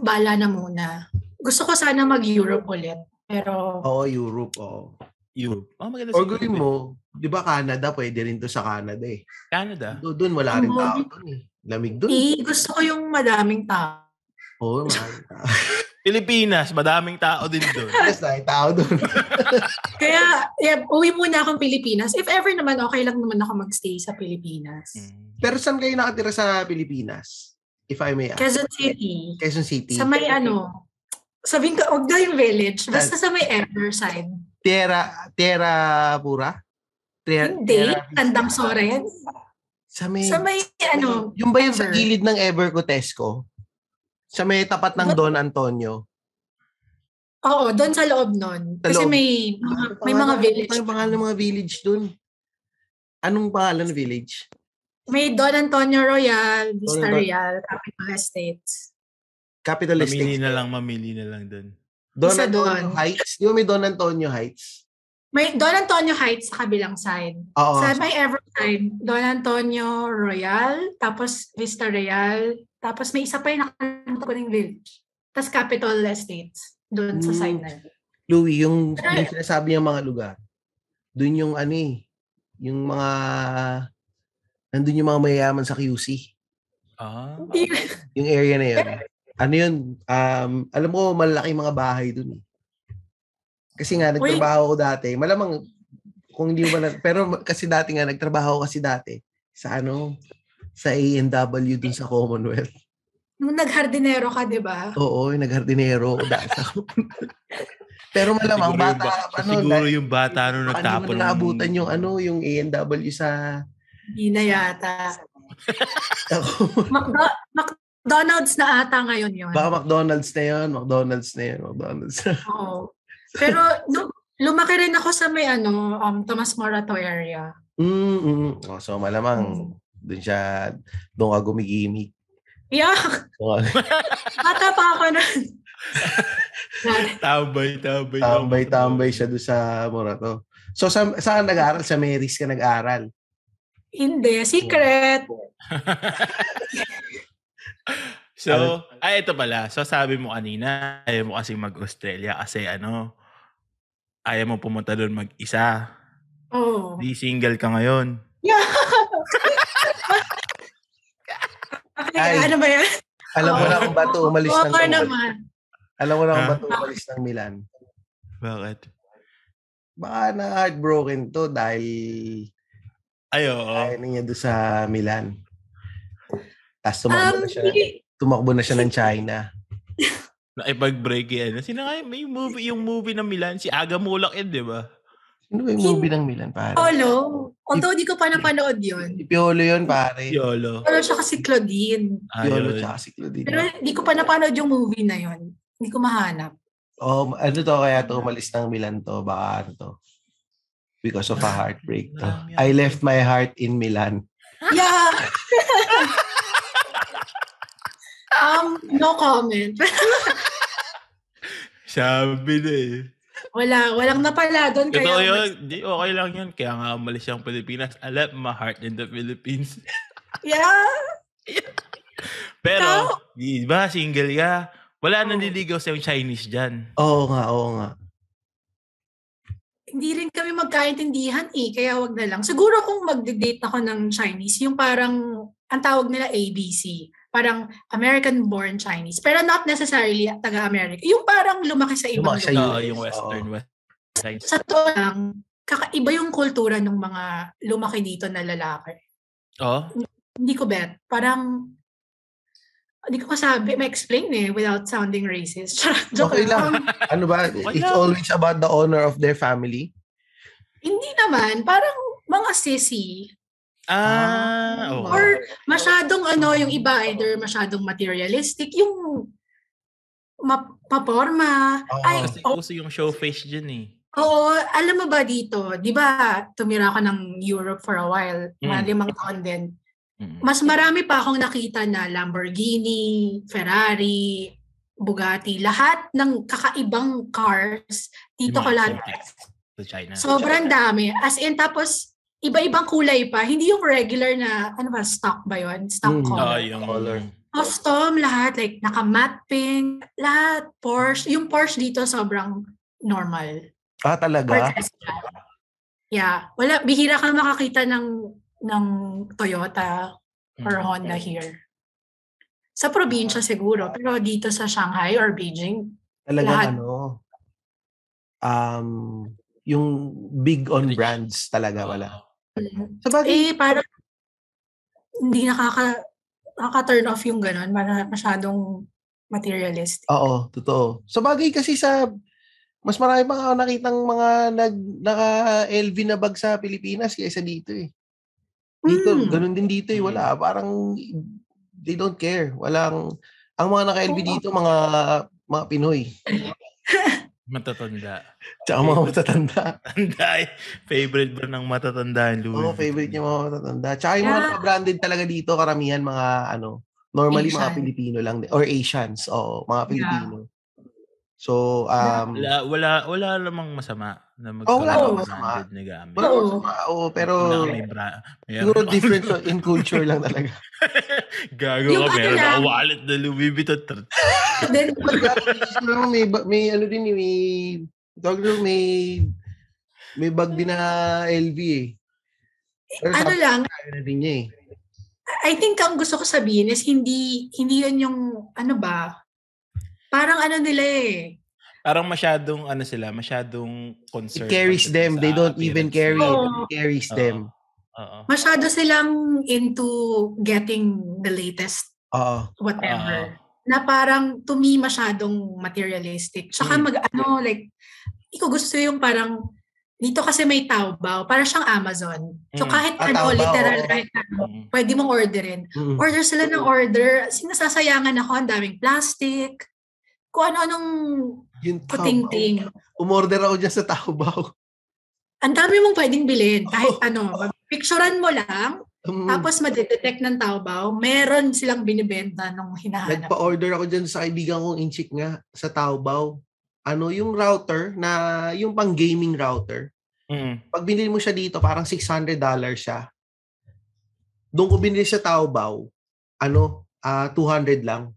Bala na muna. Gusto ko sana mag-Europe ulit. Pero, Oo, Europe, oo. Europe. Oh, maganda Or gawin mo, di ba Canada, pwede rin to sa Canada eh. Canada. Do, doon wala rin tao doon eh. Lamig doon. Eh, gusto ko yung madaming tao. Oo, maraming tao. *laughs* Pilipinas, madaming tao din doon. *laughs* Yes, na, tao doon. *laughs* Kaya, yeah, uwi muna akong Pilipinas. If ever naman, okay lang naman ako magstay sa Pilipinas. Mm. Pero saan kayo nakatira sa Pilipinas? If I may ask. Quezon City. Quezon City. Sa may ano, sabihin ko, huwag na yung village. Basta sa may Ever side. Tierra, Tierra Pura? Tierra, Hindi, Tierra- Tandang Soren. Sa may, Sa may ano, yung ba yung sa gilid ng Ever Cotesco? Sa may tapat ng Don Antonio? oo, doon sa loob nun. Sa Kasi loob. may, mga, Ano may mga village. Ano pangalan ng mga village dun? Anong pangalan ng village? May Don Antonio Royal, Vista Don- Real, Capital Estates. Capital Mamili Estate. na lang, mamili na lang doon. Don Isa Antonio doon. Heights. Di ba may Don Antonio Heights? May Don Antonio Heights sa kabilang side. Oo. sa may Ever side, Don Antonio Royal, tapos Vista Real, tapos may isa pa yung nakalimutan ko ng village. Tapos Capital Estates, doon sa Hmm. side na yun. Louis, yung, yung sinasabi niyang mga lugar, dun yung ano eh, yung mga, nandun yung mga mayayaman sa QC. Ah. Yung area na yun. Ano yun? Um, alam ko, malaki mga bahay dun eh. Kasi nga, nagtrabaho ko dati. Malamang, kung hindi mo na, pero kasi dati nga, nagtrabaho ko kasi dati sa ano, sa A&W dun sa Commonwealth. nung naghardinero ka, di ba? Oo, yung naghardinero. dahil sa Pero malamang, Siguro yung bata, ba- ano, siguro yung bata nung hindi nagtapon. mo naabutan yung ano, yung A&W sa Hindi na yata. *laughs* Macdo- McDonald's na ata ngayon yun. Baka McDonald's na yun, McDonald's na yun, McDonald's. *laughs* Oo. Pero nung lumaki rin ako sa may ano, um, Tomas Morato area. mm, mm. Oh, so malamang, doon siya, doon ka gumigimik. Ka- *laughs* bata pa ako nun. Tambay, tambay. Tambay-tambay siya doon sa Morato. So, sa, saan nag-aaral? Sa Mary's ka nag-aaral? Hindi, secret. *laughs* So, ay ito pala. So sabi mo kanina, ayaw mo kasi mag-Australia kasi ano, ayaw mo pumunta doon mag-isa. Oo. Di single ka ngayon. Yeah. *laughs* okay, Ay. ano ba yan? Alam mo na kung ba't umalis ng Oo naman. Alam mo na kung Ha? ba't umalis ng Milan. Bakit? Baka na heartbroken to dahil Ay, oo. ayaw niya doon sa Milan. Tapos tumakbo Um, na siya, tumakbo na siya ng *laughs* China. Nakipag-break yan. Sino nga may movie, yung movie ng Milan, si Aga Mulak yun, di ba? Ano ba yung movie ng Milan, pare? Piolo. Although di ko pa napanood yun. Si Piolo yun, pare. Yolo. Pero siya kasi Claudine. Piolo Ayun. tsaka si Claudine. Pero di ko pa napanood yung movie na yun. Hindi ko mahanap. Oh, ano to kaya to umalis ng Milan to? Baka ano to? Because of a heartbreak to. I left my heart in Milan. Yeah. *laughs* um, no comment. *laughs* Sabi na eh. Wala, walang napala doon. Totoo Kaya yun. Di, okay lang yun. Kaya nga umalis siyang Pilipinas. I left my heart in the Philippines. *laughs* Yeah. *laughs* Pero, di ba, single ka. Wala Oo. nang nililigaw sa yung Chinese dyan. Oo nga, oo nga. Hindi rin kami magkaintindihan eh. Kaya wag na lang. Siguro kung magde-date ako ng Chinese, yung parang, ang tawag nila ABC. Parang American-born Chinese. Pero not necessarily taga-America. Yung parang lumaki sa ibang Lumaki sa US, yung Western oo. West. Sa totoo lang, kakaiba yung kultura ng mga lumaki dito na lalaki. Oh, Hindi ko bet. Parang, hindi ko masabi, ma-explain eh, without sounding racist. *laughs* Joke Okay lang. Ano ba? *laughs* It's always about the honor of their family. hindi naman, parang mga sissy. Ah, okay. Or masyadong ano, yung iba either masyadong materialistic, yung ma- paporma. Oo. Ay, Kasi oo, uso yung show face dyan eh. oo, alam mo ba dito, di ba, tumira ako ng Europe for a while, mga Mm. limang taon din. Mm. Mas marami pa akong nakita na Lamborghini, Ferrari, Bugatti, lahat ng kakaibang cars, dito ko mga lahat. Sa China. Sobrang dami. As in, tapos, iba-ibang kulay pa. Hindi yung regular na, ano ba, stock ba yun? Stock Mm. Color. yung Color. Custom, lahat. Like, naka-matte pink, lahat. Porsche. Yung Porsche dito, sobrang normal. Ah, talaga? Yeah. Wala, bihira kang makakita ng ng Toyota. or Mm. Honda here. Sa probinsya siguro, pero dito sa Shanghai or Beijing, Talagang Lahat. ano, um, yung big on brands talaga wala. Mm, Sa bagay, eh parang hindi nakaka nakaka-turn off yung ganun, para masyadong materialistic. oo, totoo. Sa bagay kasi sa mas marami pa ako nakitang mga nag naka LV na bag sa Pilipinas kaysa dito eh. Dito, Mm. ganun din dito eh. Wala. Parang they don't care. Walang, ang mga naka-LV Oo. dito, mga mga Pinoy. *laughs* Matatanda. Tsaka mga matatanda. Tanda eh. Favorite ba ng matatanda yung Louis Oo, favorite niya mga matatanda. Tsaka yung mga Yeah. naka-branded talaga dito, karamihan mga ano, normally mga Asian. Pilipino lang. Or Asians. Oo, mga Pilipino. So, um, Wala, wala, wala namang masama na Oh, wala magkaroon namang ng masama. branded na gamit. wala Oo. masama. Oo, pero may bra- siguro different in culture lang talaga. *laughs* Gago Yung ka, ano meron lang- ako wallet na Louis *laughs* Vuitton. Then, Siguro may, may ano din, eh, may, doon, may, may bag din na LV eh. Pero ano sabi lang, na din niya eh. I think ang gusto ko sabihin is hindi hindi yun yung ano ba? Parang ano nila eh. Parang masyadong, ano sila, masyadong It concerned. carries pagdating them. sa They don't even appearance carry nila. it. It carries Oo. them. Oo. Masyado silang into getting the latest Oo. whatever. na parang to me masyadong materialistic. Tsaka Mm. mag ano like iko gusto yung parang dito kasi may Taobao, para siyang Amazon. So Mm. kahit Ah, ano, Taobao, literal, kahit ano, Mm. pwede mong orderin. Mm. Order sila ng order, sinasasayangan ako, ang daming plastic, kung ano-anong Yung Taobao. kuting-ting. Umorder ako dyan sa Taobao. *laughs* Ang dami mong pwedeng bilhin, kahit ano, picturean mo lang, Mm. tapos madedetect ng Taobao, meron silang binibenta nung hinahanap. Nagpa-order ako dyan sa kaibigan kong inchik nga sa Taobao. Ano, yung router na, yung pang gaming router. Mm. Pag binili mo siya dito, parang $600 siya. Doon ko binili sa Taobao, ano, ah 200 lang.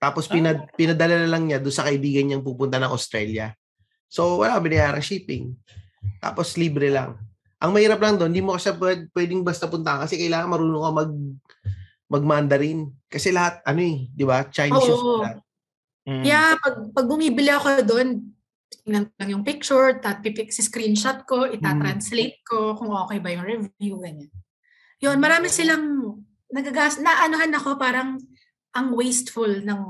Tapos pinad, pinadala na lang niya doon sa kaibigan niyang pupunta ng Australia. So, wala binayarang shipping. Tapos libre lang. Ang mahirap lang doon, hindi mo kasi pwed- pwedeng basta punta kasi kailangan marunong ka mag mag-Mandarin. Kasi lahat, ano eh, di ba? Chinese yung Oo. lahat. Mm. Yeah, pag, pag bumibili ako doon, tingnan ko lang yung picture, tat pipik si screenshot ko, itatranslate ko kung okay ba yung review, ganyan. Yun, marami silang nagagas, naanuhan ako parang ang wasteful ng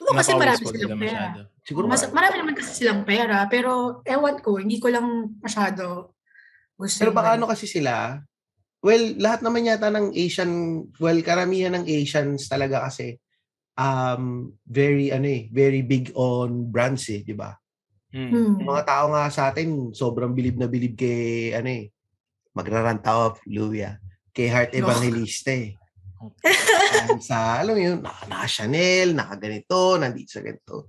Oo, kasi marami silang pera. masyado. Siguro Mas, marami. marami naman kasi silang pera, pero ewan ko, hindi ko lang masyado gusto. Pero baka ano kasi sila, well, lahat naman yata ng Asian, well, karamihan ng Asians talaga kasi um very ano eh, very big on brands eh, di ba? Mm. Hmm. Yung mga tao nga sa atin, sobrang bilib na bilib kay ano eh, magrarant of Louis ah, kay Heart No. Evangelista eh. Sa, alam mo yun, naka, naka Chanel, naka ganito, nandito sa ganito.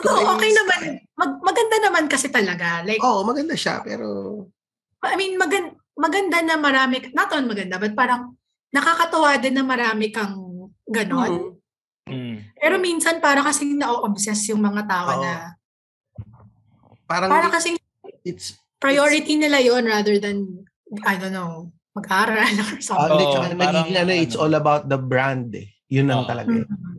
Oo, okay naman. Mag, maganda naman kasi talaga. Like, Oo, maganda siya, pero I mean, magan, maganda na marami, not on maganda, but parang nakakatuwa din na marami kang ganon. mm, Mm. Pero minsan para kasing na-obsess yung mga tao Oo. na, parang para kasing it's priority nila yon rather than, I don't know, mag-aral or Ah, something. hindi, Oo, tsaka parang ano, it's ano. all about the brand eh. Yun lang Oo. talaga. eh. Mhm.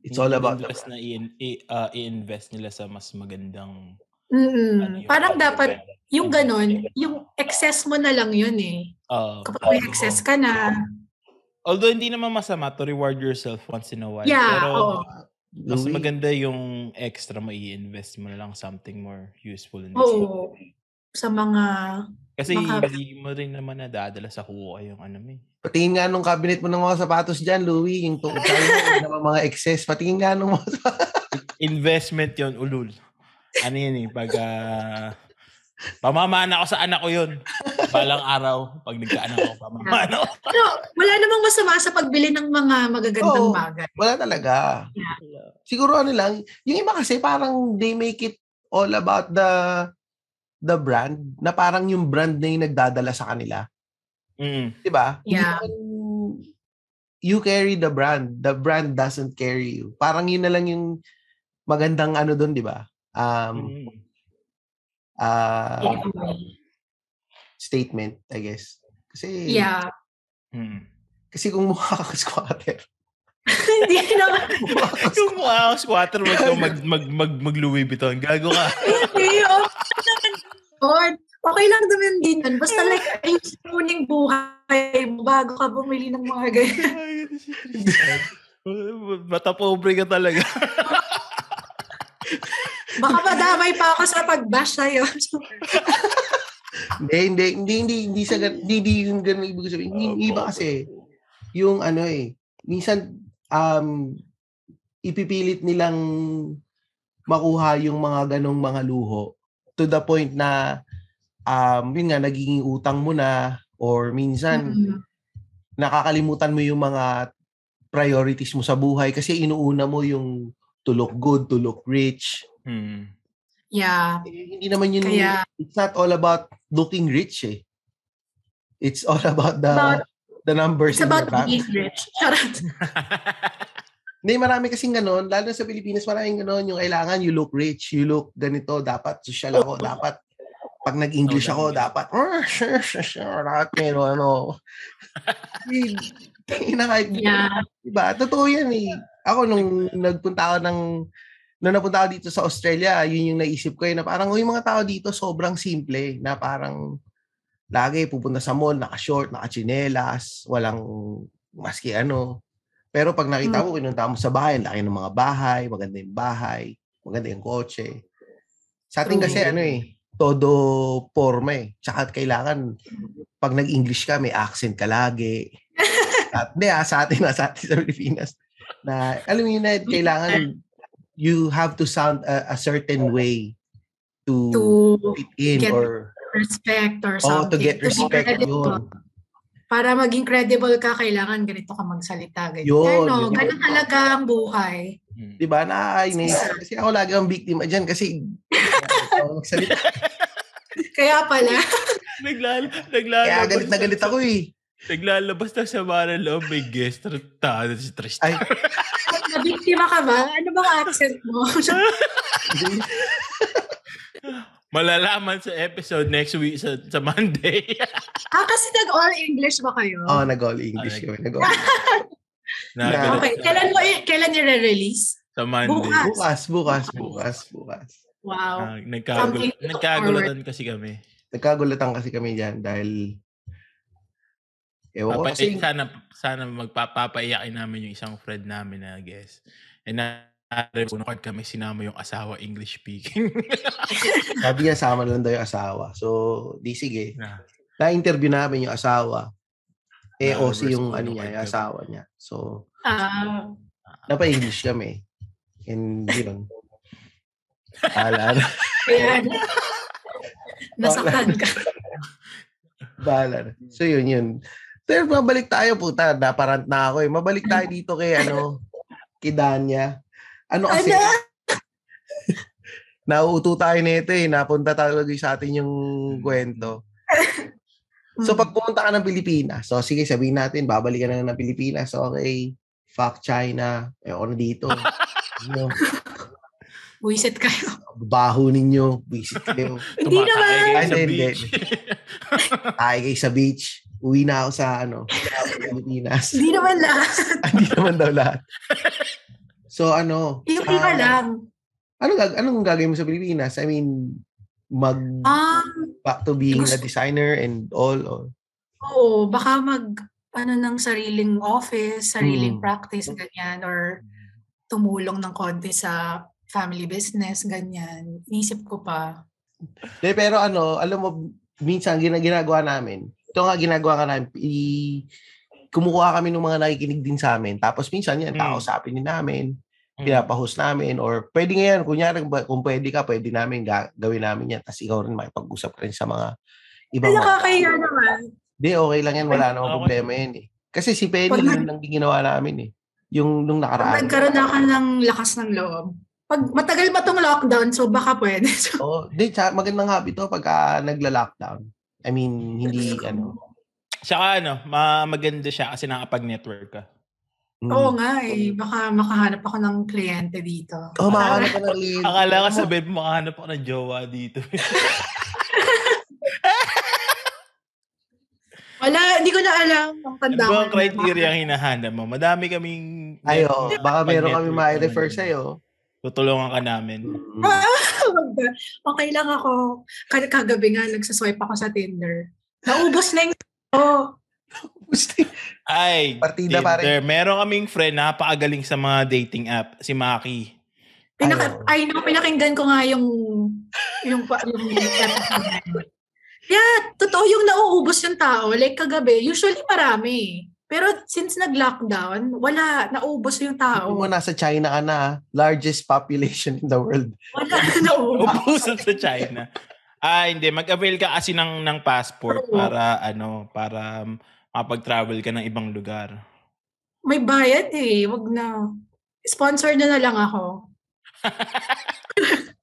It's all about the Invest brand. na i- i- ah, i-invest nila sa mas magandang Mm-mm. ano, yung Parang brand dapat, development. yung ganon, yung excess mo na lang yun eh. Oo. Kapag may excess ka na, Although hindi naman masama to reward yourself once in a while. yeah, pero oo. mas maganda yung extra mo i-invest mo na lang something more useful in this Oo. Sa mga, Kasi Maka- hindi mo rin naman nadadala sa kuha yung ano mo eh. patingin nga nung cabinet mo ng mga sapatos dyan, Louis, yung tukod sa iyo, ng mga excess. Patingin nga nung mga *laughs* Investment yon ulul. Ano yun eh, pag ah, pamamana ako sa anak ko yun. Balang araw, pag nagkaanak ako, pamamana ako. *laughs* pero wala namang masama sa pagbili ng mga magagandang Oo. bagay. Wala talaga. Siguro ano lang, yung iba kasi parang they make it all about the the brand na parang yung brand na yung nagdadala sa kanila. Mm. 'Di ba? Yeah. you carry the brand. The brand doesn't carry you. Parang yun na lang yung magandang ano doon, 'di ba? Um Mm. ah, Takeaway. statement, I guess. Kasi, Yeah. Hmm. kasi kung mukha ka *laughs* squatter, Hindi *laughs* ka Yung mukha kang squatter, wag mag, mag, mag, mag Louis Vuitton. Gago ka. Lord, okay lang naman din yun. Basta like, ayusin mo yung buhay mo bago ka bumili ng mga ganyan. *laughs* Mata pobre ka talaga. *laughs* Baka madamay pa ako sa pag-bash sa'yo. Hindi, hindi, hindi, hindi, hindi sa gan- hindi, hindi yung ganun ibig sabihin. Hindi, yung iba kasi, yung ano eh, minsan, um, ipipilit nilang makuha yung mga ganong mga luho to the point na, um, yun nga, nagiging utang mo na, or minsan, Mm. nakakalimutan mo yung mga priorities mo sa buhay kasi inuuna mo yung to look good, to look rich. Hmm. Yeah. Eh, hindi naman yun, Kaya- it's not all about looking rich eh. It's all *laughs* about the About- the numbers It's in about your bank. being rich. Charot. *laughs* Hindi, marami kasing ganon. Lalo sa Pilipinas, maraming ganon. Yung kailangan, you look rich, you look ganito, dapat social ako, *laughs* dapat pag nag-English Oh, ako, dapat, oh, sure, sure, sure, dapat meron, ano. *laughs* Hindi na kahit, Yeah. diba? Totoo yan eh. Ako, nung nagpunta ako ng, nung napunta ako dito sa Australia, yun yung naisip ko eh, na parang oh, yung mga tao dito sobrang simple, na parang lagi pupunta sa mall, naka-short, naka-chinelas, walang maski ano. Pero pag nakita mo, pinunta mo sa bahay, laki ng mga bahay, maganda yung bahay, maganda yung kotse. Sa atin kasi ano eh, todo forma eh. Tsaka kailangan, pag nag-English ka, may accent ka lagi. At, hindi ah, sa atin, *laughs* sa atin sa Pilipinas, na, alam mo yun na, kailangan, you have to sound a, a certain way to, To fit in get or respect or oh, to something. get respect yun. Para maging credible ka, kailangan ganito ka magsalita. Ganyan. Yun, Ano, yun. ganun talaga ang buhay. Hmm. Di ba? Nakakainis. Kasi ako lagi ang biktima dyan kasi ako *laughs* magsalita. Kaya pala, *laughs* Naglal, Kaya naglalabas. galit na galit ako eh. Naglalabas na sa mga loob, may guest tarantado si Tristan. Ay, nabiktima ka ba? Ano bang accent mo? *laughs* Malalaman sa episode next week sa, sa Monday. *laughs* ah, kasi nag-all English ba kayo? oh, nag-all English kami. Nag-all. Nagalit okay, kailan mo kailan i-release? Sa Monday. Bukas. bukas, bukas, bukas, bukas. Wow. Ah, nagkagul- nagkagulatan kasi kami. Nagkagulatan kasi kami dyan dahil Ewan ko Papa, kasi, sana, sana magpapapaiyakin namin yung isang friend namin na guest. And na record kami sinama yung asawa English speaking. *laughs* sabi niya sama lang daw yung asawa. So, di sige. na, Na-interview namin yung asawa. Eh, Na- OC yung ano niya, yung asawa niya. So, Ah, napa-English kami. And yun. Ala na. *laughs* nasaktan ka. Bahala na. So yun, yun. Pero mabalik tayo puta, naparant na ako eh. Mabalik tayo dito kay ano, kay Danya. Ano kasi, Ano? nauuto tayo nito eh. Napunta talaga sa atin yung kwento. *laughs* So pag pumunta ka ng Pilipinas, so sige sabihin natin, babalik ka na ng Pilipinas. Okay, fuck China. Eh ako na dito. *laughs* Ano, Buisit kayo. baho ninyo, visit kayo. *laughs* Hindi naman. kayo Ay, sa beach. Tayo kayo sa beach. Uwi na ako sa ano, Pilipinas. Hindi naman lahat. Hindi naman daw lahat. So ano, Yung iba lang. ano gag anong gagawin mo sa Pilipinas? I mean, mag Um, back to being a gusto- designer and all or oo, baka mag ano ng sariling office, sariling Mm. practice, ganyan, or tumulong ng konti sa family business, ganyan. Inisip ko pa. De, pero ano, alam mo, minsan gina- ginagawa namin, ito nga ginagawa ka namin, i- kumukuha kami ng mga nakikinig din sa amin. Tapos minsan yan, Mm. kakausapin din namin, Mm. pinapahost namin, or pwede ngayon, kunyari, ba- kung pwede ka, pwede namin ga- gawin namin yan. Tapos ikaw rin makipag-usap ka rin sa mga ibang mga nakakahiya naman. Hindi, okay lang yan. Wala namang problema yan eh. Kasi si Penny, Pag yun ang ginawa namin eh. Yung nung Pag nakaraan. nagkaroon ako ng lakas ng loob. Pag matagal pa tong lockdown, so baka pwede. So, Oh, di, tsaka magandang habit to pagka nagla-lockdown. I mean, hindi ano. Saka ano, ma- maganda siya kasi nakapag-network ka. Mm. oo nga eh. Baka makahanap ako ng kliyente dito. Oh, makahanap ka ng *laughs* lead. Akala ka sabihin mo makahanap ako ng jowa dito. *laughs* Wala, hindi ko na alam. Ang Ano tanda ba ko ang criteria ang hinahanap mo? Madami kaming... Ay, oh, baka meron kami ma-refer sa'yo. Tutulungan ka namin. *laughs* Wag na. okay lang ako. Kag- Kagabi nga, nagsaswipe ako sa Tinder. Naubos na yung oh. *laughs* Ay, Partida, pare. Tinder. Meron kaming friend na napakagaling sa mga dating app. Si Maki. Pinaka, ay, no, pinakinggan ko nga yung yung pa- yung episode. *laughs* Yeah, totoo yung nauubos yung tao. Like kagabi, usually marami. Pero since nag-lockdown, wala, naubos yung tao. Kung mo nasa China ka na, ah. largest population in the world. Wala *laughs* na naubos. Ubusan sa China. Ah, hindi. Mag-avail ka kasi ng, ng passport para, ano, para um, makapag-travel ka ng ibang lugar. May bayad eh. Wag na. Sponsor na na lang ako. *laughs*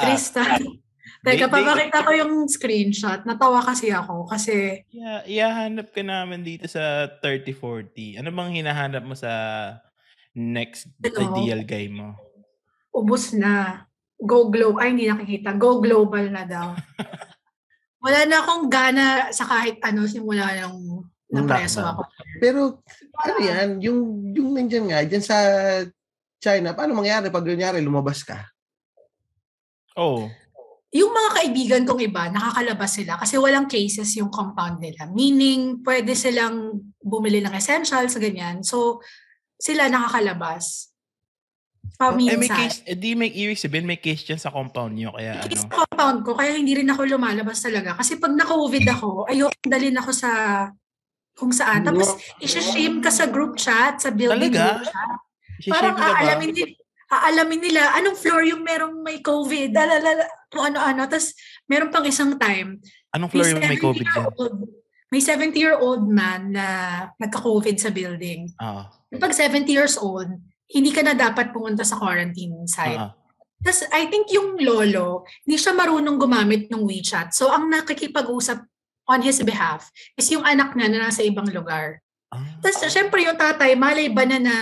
Ah, Tristan. Di- di- Teka, papakita ko yung screenshot. Natawa kasi ako kasi Yeah, ihahanap ka namin dito sa 3040. Ano bang hinahanap mo sa next Ano? ideal guy mo? ubos na. Go global. Ay, hindi nakikita. Go global na daw. *laughs* Wala na akong gana sa kahit ano simula nung napreso ako. Pero, ano yan, yung, yung nandyan nga, dyan sa China, paano mangyari pag kunyari lumabas ka? Oh, Yung mga kaibigan kong iba, nakakalabas sila kasi walang cases yung compound nila. Meaning, pwede silang bumili ng essentials, ganyan. So, sila nakakalabas. Eh, may Paminsan. case, eh, di may ibig sabihin may case dyan sa compound nyo. Kaya Case ano, sa compound ko, kaya hindi rin ako lumalabas talaga. Kasi pag na-COVID ako, ayoko dalhin ako sa kung saan. Tapos, isa-shame ka sa group chat, sa building Talaga? group chat. Parang aalamin nila, aalamin nila anong floor yung merong may COVID, alalala, kung ano-ano. Tapos, meron pang isang time, Anong floor yung may COVID? 70-year-old may 70-year-old man na nagka-COVID sa building. Oo. Pag 70 years old, hindi ka na dapat pumunta sa quarantine site. Tapos I think yung lolo, hindi siya marunong gumamit ng WeChat. So ang nakikipag-usap on his behalf is yung anak niya na nasa ibang lugar. Ah. Tapos syempre yung tatay, malay ba na na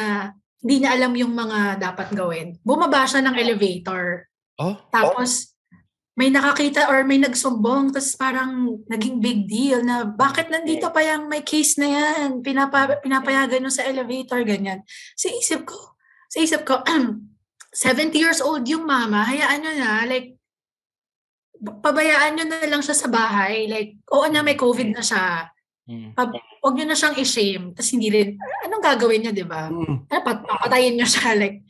hindi niya alam yung mga dapat gawin. Bumaba siya ng elevator. Oh, Tapos may nakakita or may nagsumbong tapos parang naging big deal na bakit nandito pa yung may case na yan Pinapa, pinapayagan nyo sa elevator ganyan sa isip ko sa isip ko *clears throat* 70 years old yung mama hayaan nyo na like pabayaan nyo na lang siya sa bahay like oo na may covid na siya mm. huwag nyo na siyang i-shame tapos hindi rin anong gagawin nyo di ba Mm. dapat papatayin nyo siya like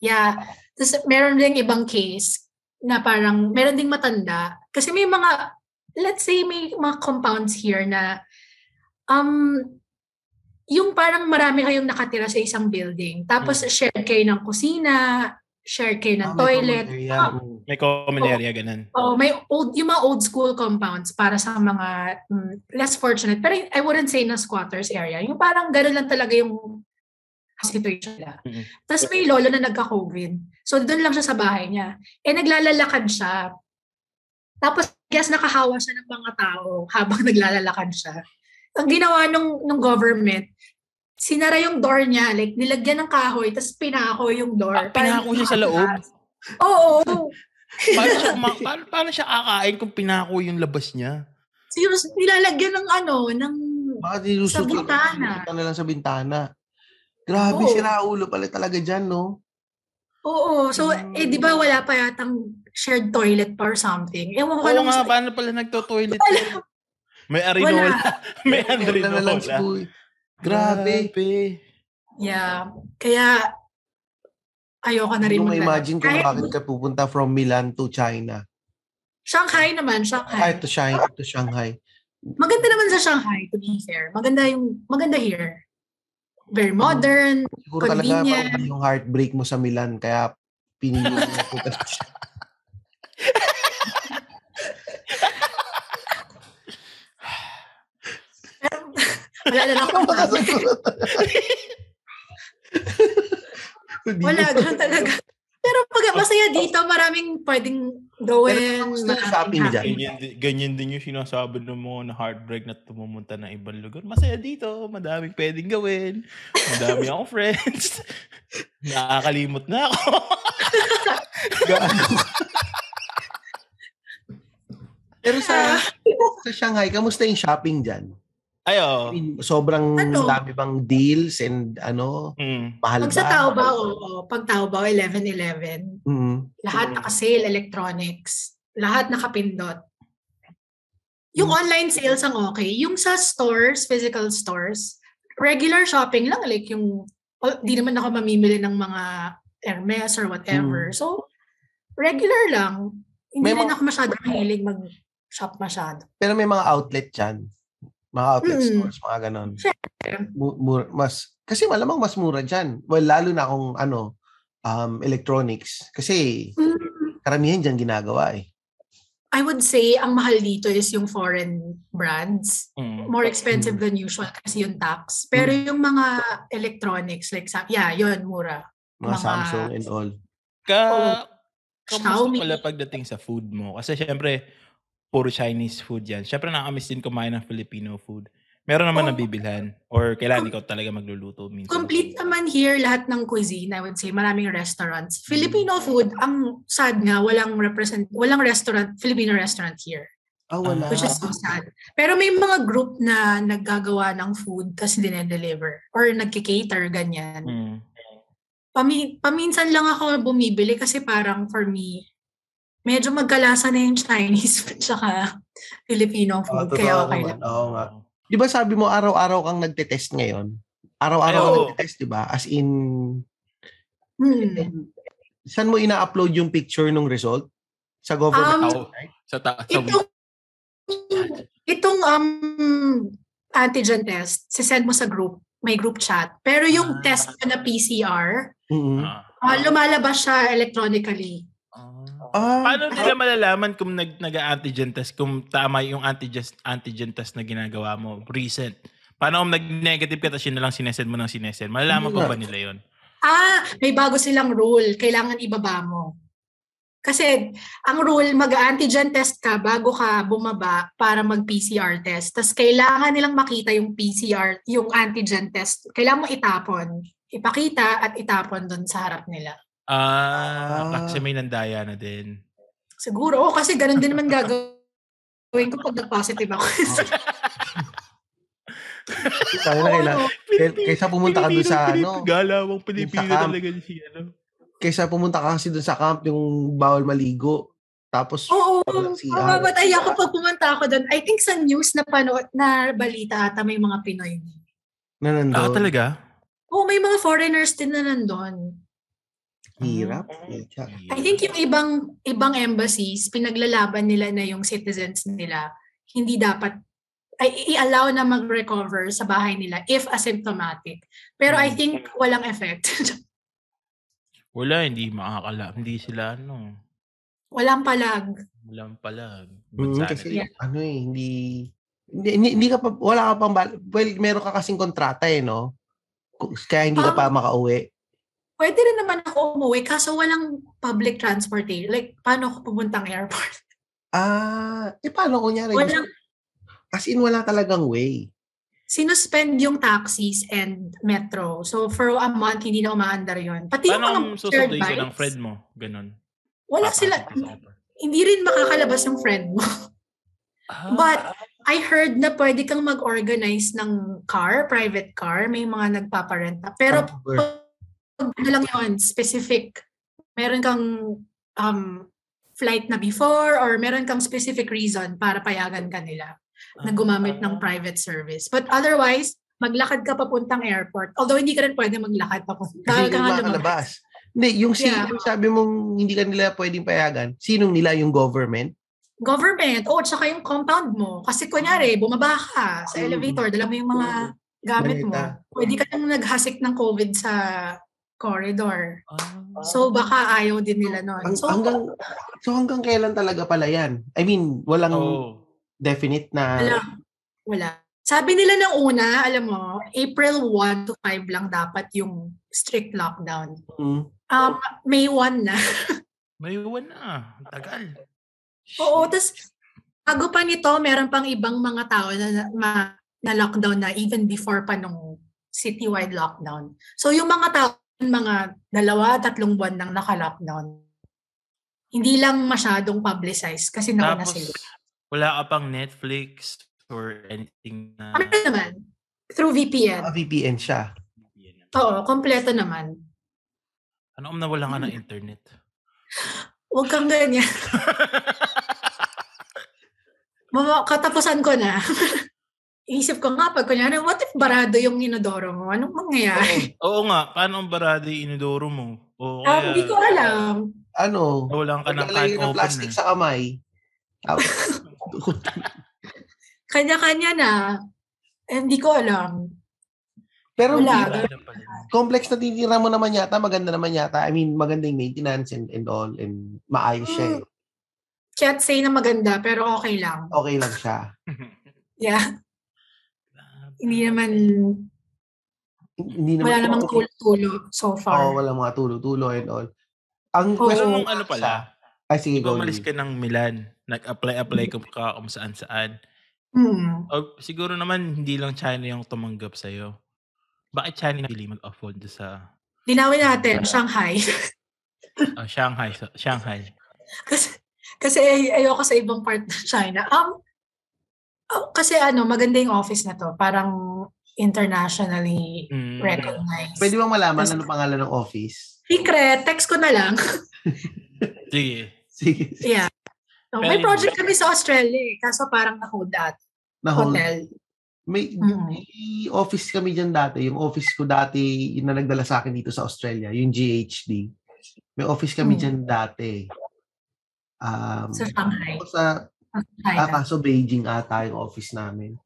yeah tapos meron ding ibang case na parang meron ding matanda kasi may mga let's say may mga compounds here na um yung parang marami kayong nakatira sa isang building tapos share kayo ng kusina share kayo ng Ah, may toilet common area. Mm. May common area, ganun. Oh, may old yung mga old school compounds para sa mga mm, less fortunate. Pero I wouldn't say na squatters area. Yung parang gano'n lang talaga yung situation nila. Mm-mm. Tapos may lolo na nagka-COVID. So doon lang siya sa bahay niya. Eh naglalalakad siya. Tapos guess nakahawa siya ng mga tao habang *laughs* naglalalakad siya. Ang ginawa nung, nung government, sinara yung door niya, like nilagyan ng kahoy, tapos pinako yung door. Ah, pinako siya sa loob? Oo. Paano siya, kuma- paano, paano siya kakain kung pinako yung labas niya? Serious, nilalagyan ng ano, ng... Baka Sa bintana. na lang sa bintana. Grabe, Oo. sira ulo pala talaga dyan, no? Oo. So, eh, di ba wala pa yatang shared toilet pa or something? Ewan ko Oo nga, paano pala nagto-toilet? Wala. May arinola. *laughs* May Meron na lang si arinola. Boy. Grabe. Yeah. Kaya, ayoko na rin Hindi mo maglalakad. ma-imagine kung Kahit bakit ka pupunta from Milan to China. Shanghai naman, Shanghai. Kahit to Shanghai. To Shanghai. Maganda naman sa Shanghai, to be fair. Maganda yung, maganda here. Very modern. Siguro talaga Convenient. parang yung heartbreak mo sa Milan. Kaya pinili mo na punta sa *laughs* *laughs* Wala na ako. Wala, ganun talaga. Pero pag masaya dito, maraming pwedeng gawin. Dyan. happy. Ganyan, ganyan din yung sinasabi ng mga na heartbreak na tumumunta ng ibang lugar. Masaya dito, madaming pwedeng gawin. Madami akong *laughs* friends. Nakakalimot na ako. *laughs* Pero sa sa Shanghai, kamusta yung shopping dyan? Ay, I oo. mean, sobrang Ano? dami bang deals and ano, Mm. mahal Pag ba? sa Taobao, oo. Pag Taobao, 11-11. Mm. Lahat naka-sale, electronics. Lahat nakapindot. Yung Hmm. online sales ang okay. Yung sa stores, physical stores, regular shopping lang. Like yung, oh, di naman ako mamimili ng mga Hermes or whatever. So, regular lang. Hindi. May rin mga- ako masyado mahilig mag-shop masyado. Pero may mga outlet dyan. Mga outlet Mm. stores, mga ganon. Siyempre. Mu- mur- mas, kasi malamang mas mura dyan. Well, lalo na kung ano, um, electronics. Kasi Mm, karamihan dyan ginagawa eh. I would say, ang mahal dito is yung foreign brands. Mm. More expensive than usual kasi yung tax. Pero yung mga electronics, like, sa, yeah, yun, mura. Mga Mga- Samsung and all. Ka, kamusta Xiaomi. pala pagdating sa food mo? Kasi syempre, puro Chinese food yan. Syempre, nakamiss din kumain ng Filipino food. Meron naman Oo. nabibilhan? Or kailangan ikaw talaga magluluto minsan? Complete naman here lahat ng cuisine, I would say. Maraming restaurants. Filipino food, ang sad nga, walang represent, walang restaurant, Filipino restaurant here. Ah, wala. Which is so sad. Pero may mga group na naggagawa ng food tapos dinedeliver. Or nagkikater, ganyan. Mm. Pami, paminsan lang ako bumibili kasi parang for me, medyo magkalasa na yung Chinese food tsaka Filipino food. totoo kaya okay lang. Oo nga. Di ba sabi mo araw-araw kang nagte-test ngayon? Araw-araw Ay, kang nagte-test, di ba? As in, Hmm. saan mo ina-upload yung picture ng result? Sa government Um, website? Sa, ta- sa Itong, itong um, antigen test, sisend mo sa group. May group chat. Pero yung Ah. test na PCR, Mhm. Ah. ah, lumalabas siya electronically. Ah, Paano nila malalaman kung nag, nag-antigen test, kung tama yung antigen, antigen test na ginagawa mo, recent? Paano kung nag-negative ka, tapos yun na lang sinesend mo ng sinesend? Malalaman nga. ba nila yun? Ah, may bago silang rule. Kailangan ibaba mo. Kasi ang rule, mag-antigen test ka bago ka bumaba para mag-PCR test. Tapos kailangan nilang makita yung PCR, yung antigen test. Kailangan mo itapon. Ipakita at itapon doon sa harap nila. Ah, Ah. kasi may nandaya na din. Siguro, oh, kasi ganun din naman gagawin ko pag nag-positive ako. *laughs* Tayo na kaila. Oo. Kay- Kaysa pumunta ka doon sa ano, Galawang Pilipino talaga si ano. kaysa pumunta ka kasi doon sa camp yung bawal maligo. Tapos, Oo, walang CR. mamatay ako pag pumunta ako doon. I think sa news na panood, na balita ata may mga Pinoy. na nandun. Ah, talaga? Oo, may mga foreigners din na nandun. Hirap. Ah. I think yung ibang ibang embassies, pinaglalaban nila na yung citizens nila hindi dapat ay i-allow na mag-recover sa bahay nila if asymptomatic. Pero I Hmm. think walang effect. *laughs* Wala, hindi makakala. Hindi sila ano. walang palag. Walang pala. Mm, kasi nila. ano eh, hindi, hindi, hindi, hindi ka pa, wala ka pang, well, meron ka kasing kontrata eh, no? Kaya hindi ka Um, pa makauwi. Pwede rin naman ako umuwi kaso walang public transportation. Like, paano ako pupuntang airport? *laughs* Ah, eh paano kunyari? Walang, As in, wala talagang way. sinuspend yung taxis and metro. So, for a month, hindi na umaandar yun. Pati yung Paano mga ang shared susunduin ka ng bikes, friend mo? Ganon. Wala Papasok sila. Hindi rin makakalabas yung friend mo. Ah, But, I heard na pwede kang mag-organize ng car, private car. May mga nagpaparenta. Pero, Ah, pag ano lang yun, specific. Meron kang um, flight na before or meron kang specific reason para payagan ka nila na gumamit ng private service. But otherwise, maglakad ka papuntang airport. Although hindi ka rin pwede maglakad papunta. Kasi ka hindi nga lumabas. Hindi, yung, si, Yeah. yung sabi mong hindi ka nila pwedeng payagan, sinong nila yung government? Government. O, tsaka yung compound mo. Kasi kunyari, bumaba ka sa Mm. elevator, dala mo yung mga gamit mo. Pwede ka nang naghasik ng COVID sa corridor. Ah. So, baka ayaw din nila. Ang, So, hanggang, so hanggang kailan talaga pala yan? I mean, walang Oo. definite na... Wala. Wala. Sabi nila ng una, alam mo, April 1 to 5 lang dapat yung strict lockdown. Mm. Um, May 1 na. *laughs* May iwan na. Ang Tagal. Oo, tapos bago pa nito, meron pang ibang mga tao na, na, na lockdown na even before pa nung citywide lockdown. So yung mga tao, mga dalawa, tatlong buwan nang naka-lockdown. Hindi lang masyadong publicized kasi nauna Tapos, sila. Wala ka pang Netflix or anything na... Ano naman? Through VPN. Ah, VPN siya. Oo, kompleto naman. Ano kung nawala ka ng internet? *laughs* Huwag kang ganyan. *laughs* Mama, katapusan ko na. *laughs* Isip ko nga, pag kunyari, what if barado yung inodoro mo? Anong mangyayari? Oo nga, paano ang barado yung inodoro mo? O Ah, kaya Hindi ko alam. Ano? nawalan ka ng can ng open plastic sa kamay. *laughs* Kanya-kanya na. Eh, hindi ko alam. Pero Wala. di ba, complex na tinira mo naman yata, maganda naman yata. I mean, maganda yung maintenance and, and all, and maayos siya. eh. Can't say na maganda, pero okay lang. Okay lang siya. *laughs* Yeah. Hindi naman, Hindi naman, wala namang tulo-tulo so far. wala mga tulo-tulo and all. Ang Oo. question nung ano pala, Ay, sige, go. umalis ka ng Milan, nag-apply-apply ka ka kung saan-saan. Hmm. O, siguro naman, hindi lang China yung tumanggap sa'yo. Bakit China napili mag-afford sa Linawin natin, Shanghai. ah, Shanghai? sa- Shanghai. kasi, kasi ay- ayoko sa ibang part ng China. Um, oh, kasi ano, maganda yung office na to. Parang internationally Mm. recognized. Pwede bang malaman Kasi- ano pangalan ng office? Secret, text ko na lang. *laughs* Sige. Sige. yeah. So, may project kami sa Australia eh. Kaso parang na-hold at Na hotel. May, Mm. may office kami dyan dati. Yung office ko dati, yung na nagdala sa akin dito sa Australia, yung GHD. May office kami Mm. dyan dati. Um, Sa Shanghai. Sa, Ah, China. kaso Beijing ata yung office namin.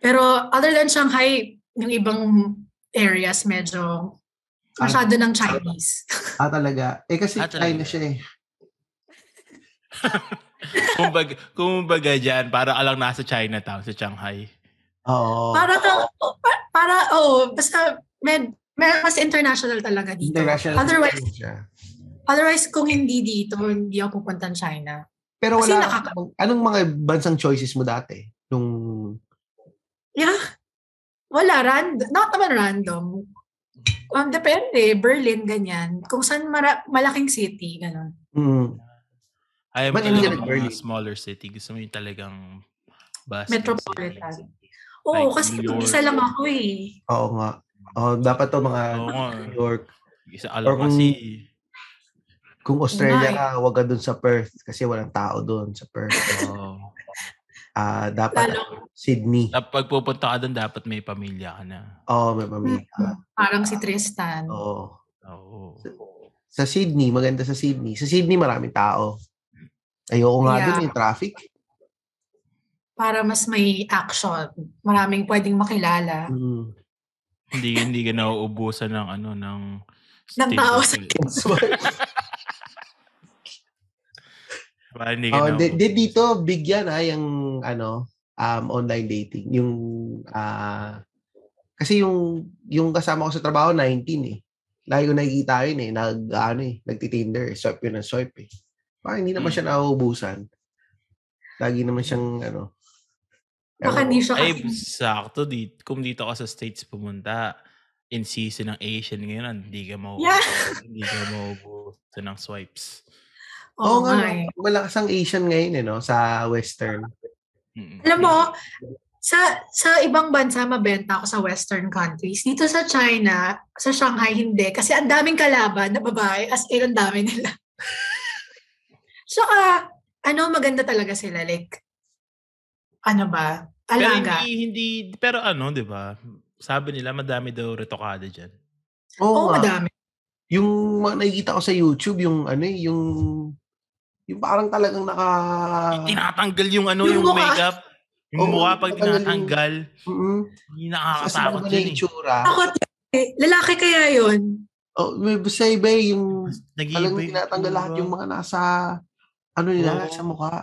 Pero other than Shanghai, yung ibang areas medyo masyado ng Chinese. Ah, talaga. Eh kasi Ah, talaga. China siya eh. *laughs* kumbaga, kumbaga dyan, para ka lang nasa Chinatown, sa Shanghai. Oo. Para ka, pa- para, oh, basta med, med, mas international talaga dito. International Otherwise, siya. otherwise kung hindi dito, hindi ako pupunta ng China. Pero Kasi wala, nakaka- anong mga bansang choices mo dati? Nung, Yeah. Wala, random. Not naman random. Um, depende. Berlin, ganyan. Kung saan mara- malaking city, gano'n. mm, Ayaw mo talaga mga smaller city. Gusto mo yung talagang bustling Metropolitan. city. Oo, Like kasi York. isa lang ako eh. oo nga. Oh, dapat to mga Oo nga. New York. Isa Or alam kung- kasi. Kung Australia ka, wag ka dun sa Perth kasi walang tao dun sa Perth. Oh. Ah, dapat Lalo, Sydney. Pag pupunta ka doon, dapat may pamilya ka na. Oo, oh, may pamilya. parang si Tristan. Oo. Oo. Sa Sydney, maganda sa Sydney. Sa Sydney, maraming tao. Ayoko nga Yeah. dun yung traffic. Para mas may action. Maraming pwedeng makilala. Mm. Hindi hindi ka nauubusan ng ano ng Ng tao sa Tinder. *laughs* Diba, hindi Oh, di, di dito big yan ah, yung ano, um, online dating. Yung ah kasi yung yung kasama ko sa trabaho 19 eh. Lagi ko nakikita yun eh, nag ano eh, nagti-Tinder, swipe yun ng swipe eh. Parang hindi naman Hmm. siya nauubusan. Lagi naman siyang ano. Baka hindi siya Ay, kasi. sakto. Di, kung dito ka sa States pumunta, in season ng Asian ngayon, hindi ka mau Yeah. hindi ka mauubusan ng swipes. Oo Oo nga, eh. malakas ang Asian ngayon eh, no? Sa Western. Mm. Alam mo, sa sa ibang bansa mabenta ako sa western countries. Dito sa China, sa Shanghai hindi kasi ang daming kalaban na babae as in ang dami nila. *laughs* Saka ano maganda talaga sila like ano ba? Pero Alaga. hindi, hindi, pero ano, di ba? Sabi nila, madami daw retokada dyan. Oo nga. madami. Yung mga nakikita ko sa YouTube, yung ano eh, yung yung parang talagang naka Tinatanggal yung ano, Yung yung, makeup. Yung Oo, mukha pag tinatanggal yung- tinatanggal, mm hindi nakakatakot yun yung eh. Takot eh. Lalaki kaya yun. Oh, may basta iba eh, yung talagang yung tinatanggal lahat yung mga nasa ano nila, Oo. sa mukha.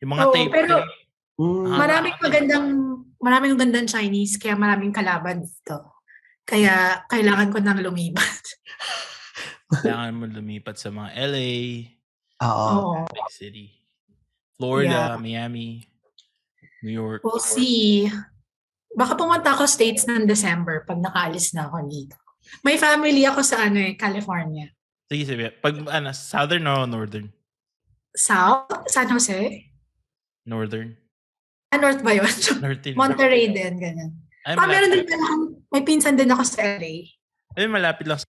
Yung mga Oo, tape. pero-. Mm. Ah. Maraming magandang maraming magandang Chinese kaya maraming kalaban dito. Kaya kailangan ko nang lumipat. Kailangan mo lumipat sa mga LA, Oo. Oo. big city. Florida, Miami, New York. We'll see. Baka pumunta ako States ng December pag nakaalis na ako dito. May family ako sa ano eh, California. Sige, sige. Pag ano, southern o northern? South? San Jose? Northern. Ah, North ba yun? *laughs* Northern. Monterey din, ganyan. Ay, Ah, meron din pala akong, may pinsan din ako sa LA. Ay, malapit lang. sa-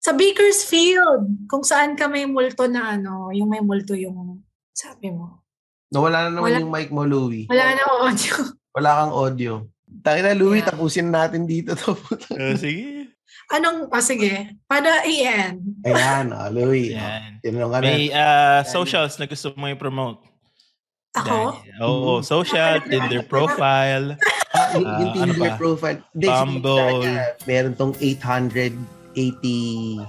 Sa Bakersfield, kung saan ka may multo na ano, yung may multo yung sabi mo. Nawala na naman Wala. yung mic mo, Louie. Wala na audio. Wala kang audio. Tayo na, Louie, Yeah. tapusin natin dito to. *laughs* Oh, sige. Anong, oh, sige, para i-end. Ayan, oh, Louie. Yan. Tinanong ka na. May uh, socials na gusto mo i-promote. Ako? Oo, Mm. social, *laughs* Tinder profile. Ah, yung, yung ano Tinder pa? profile. Bumble. meron tong 880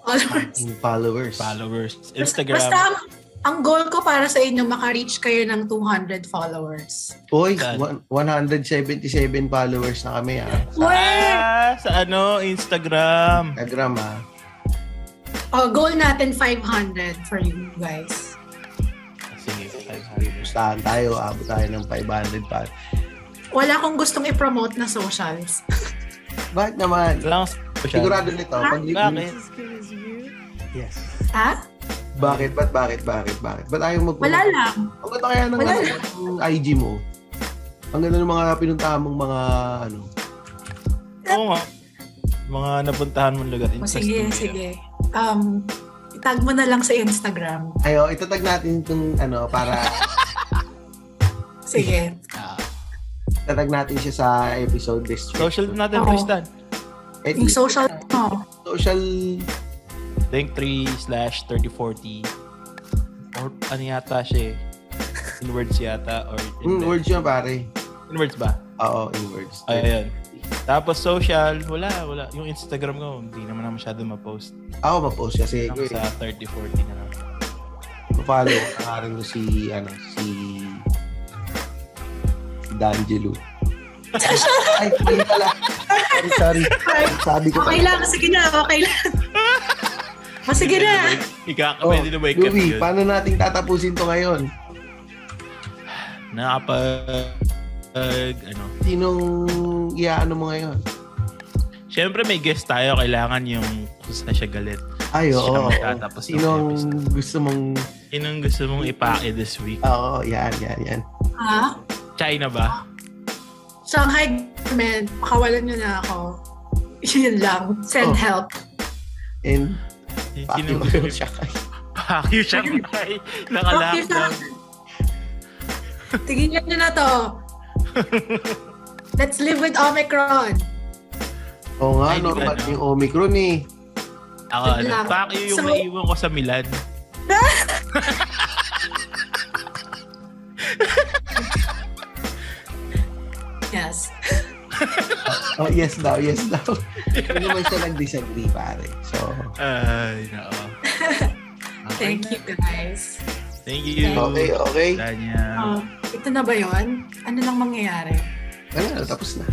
Followers. followers. followers. Instagram. basta ang, ang goal ko para sa inyo, maka-reach kayo ng 200 followers. Uy, Saan? one- 177 followers na kami ah. Wait! Ah, sa ano, Instagram. Instagram ah. Oh, goal natin 500 for you guys. Sige, 500. Gustahan tayo, abot tayo ng 500 pa. Wala akong gustong i-promote na socials. Bakit naman? Lang. Sigurado nito. Ah, Pag Bakit? Yes. Ha? Bakit? Ba't bakit? Bakit? Bakit? Ba't ayaw mag- Wala lang. Ang ganda kaya ng, Wala ano, ng IG mo. Ang ganda ng mga pinuntahan mong mga ano. Oo nga. Mga napuntahan mong lugar. O, Interesting. sige, sige. Um, itag mo na lang sa Instagram. Ayo, itatag natin itong ano para Sige. *laughs* Ah, itatag natin siya sa episode description. social natin. Tristan. Eh, Yung social mo. social Link3 slash 3040. Or ano yata siya eh. In words yata. Or *laughs* in, words yun pare. in words ba? Oo, in words. Ayun. Tapos social, wala, wala. Yung Instagram ko, hindi naman na masyado ma-post. Ako ma-post kasi ko eh. sa 3040 na lang. follow ko si ano si si D'Angelo. Ay, hindi pala. Sorry, sorry. Sabi ko Okay lang, sige na, okay lang. O, sige na. Ika, Oh, pwede na ba i-cut Louie, paano natin tatapusin to ngayon? Nakapag... ano, Sinong iaano mo ngayon? Siyempre may guest tayo, kailangan yung kung saan siya galit. Ay, oo. Magtatapos ng Sinong gusto mong... Yun ang gusto mong ipake this week. Oo, yan, yan, yan. Ha? China ba? Shanghai government, pakawalan nyo na ako. *laughs* Yun lang. Send Oh. help. And, fuck you, kay. Fuck you, Shanghai. Fuck you, Naka-lockdown. Tigilan nyo na to. Let's live with Omicron. Oo nga, Ay, normal ba, no? yung Omicron eh. Ako, ano, fuck you yung So- naiwan ko sa Milan. *laughs* Oh, yes daw, yes daw. *laughs* Hindi naman siya nag-disagree, pare. So, Ay, nako. *laughs* Okay Thank you guys. Thank you. okay, okay. Tanya. Oh, ito na ba yon? Ano lang mangyayari? Ano, tapos na.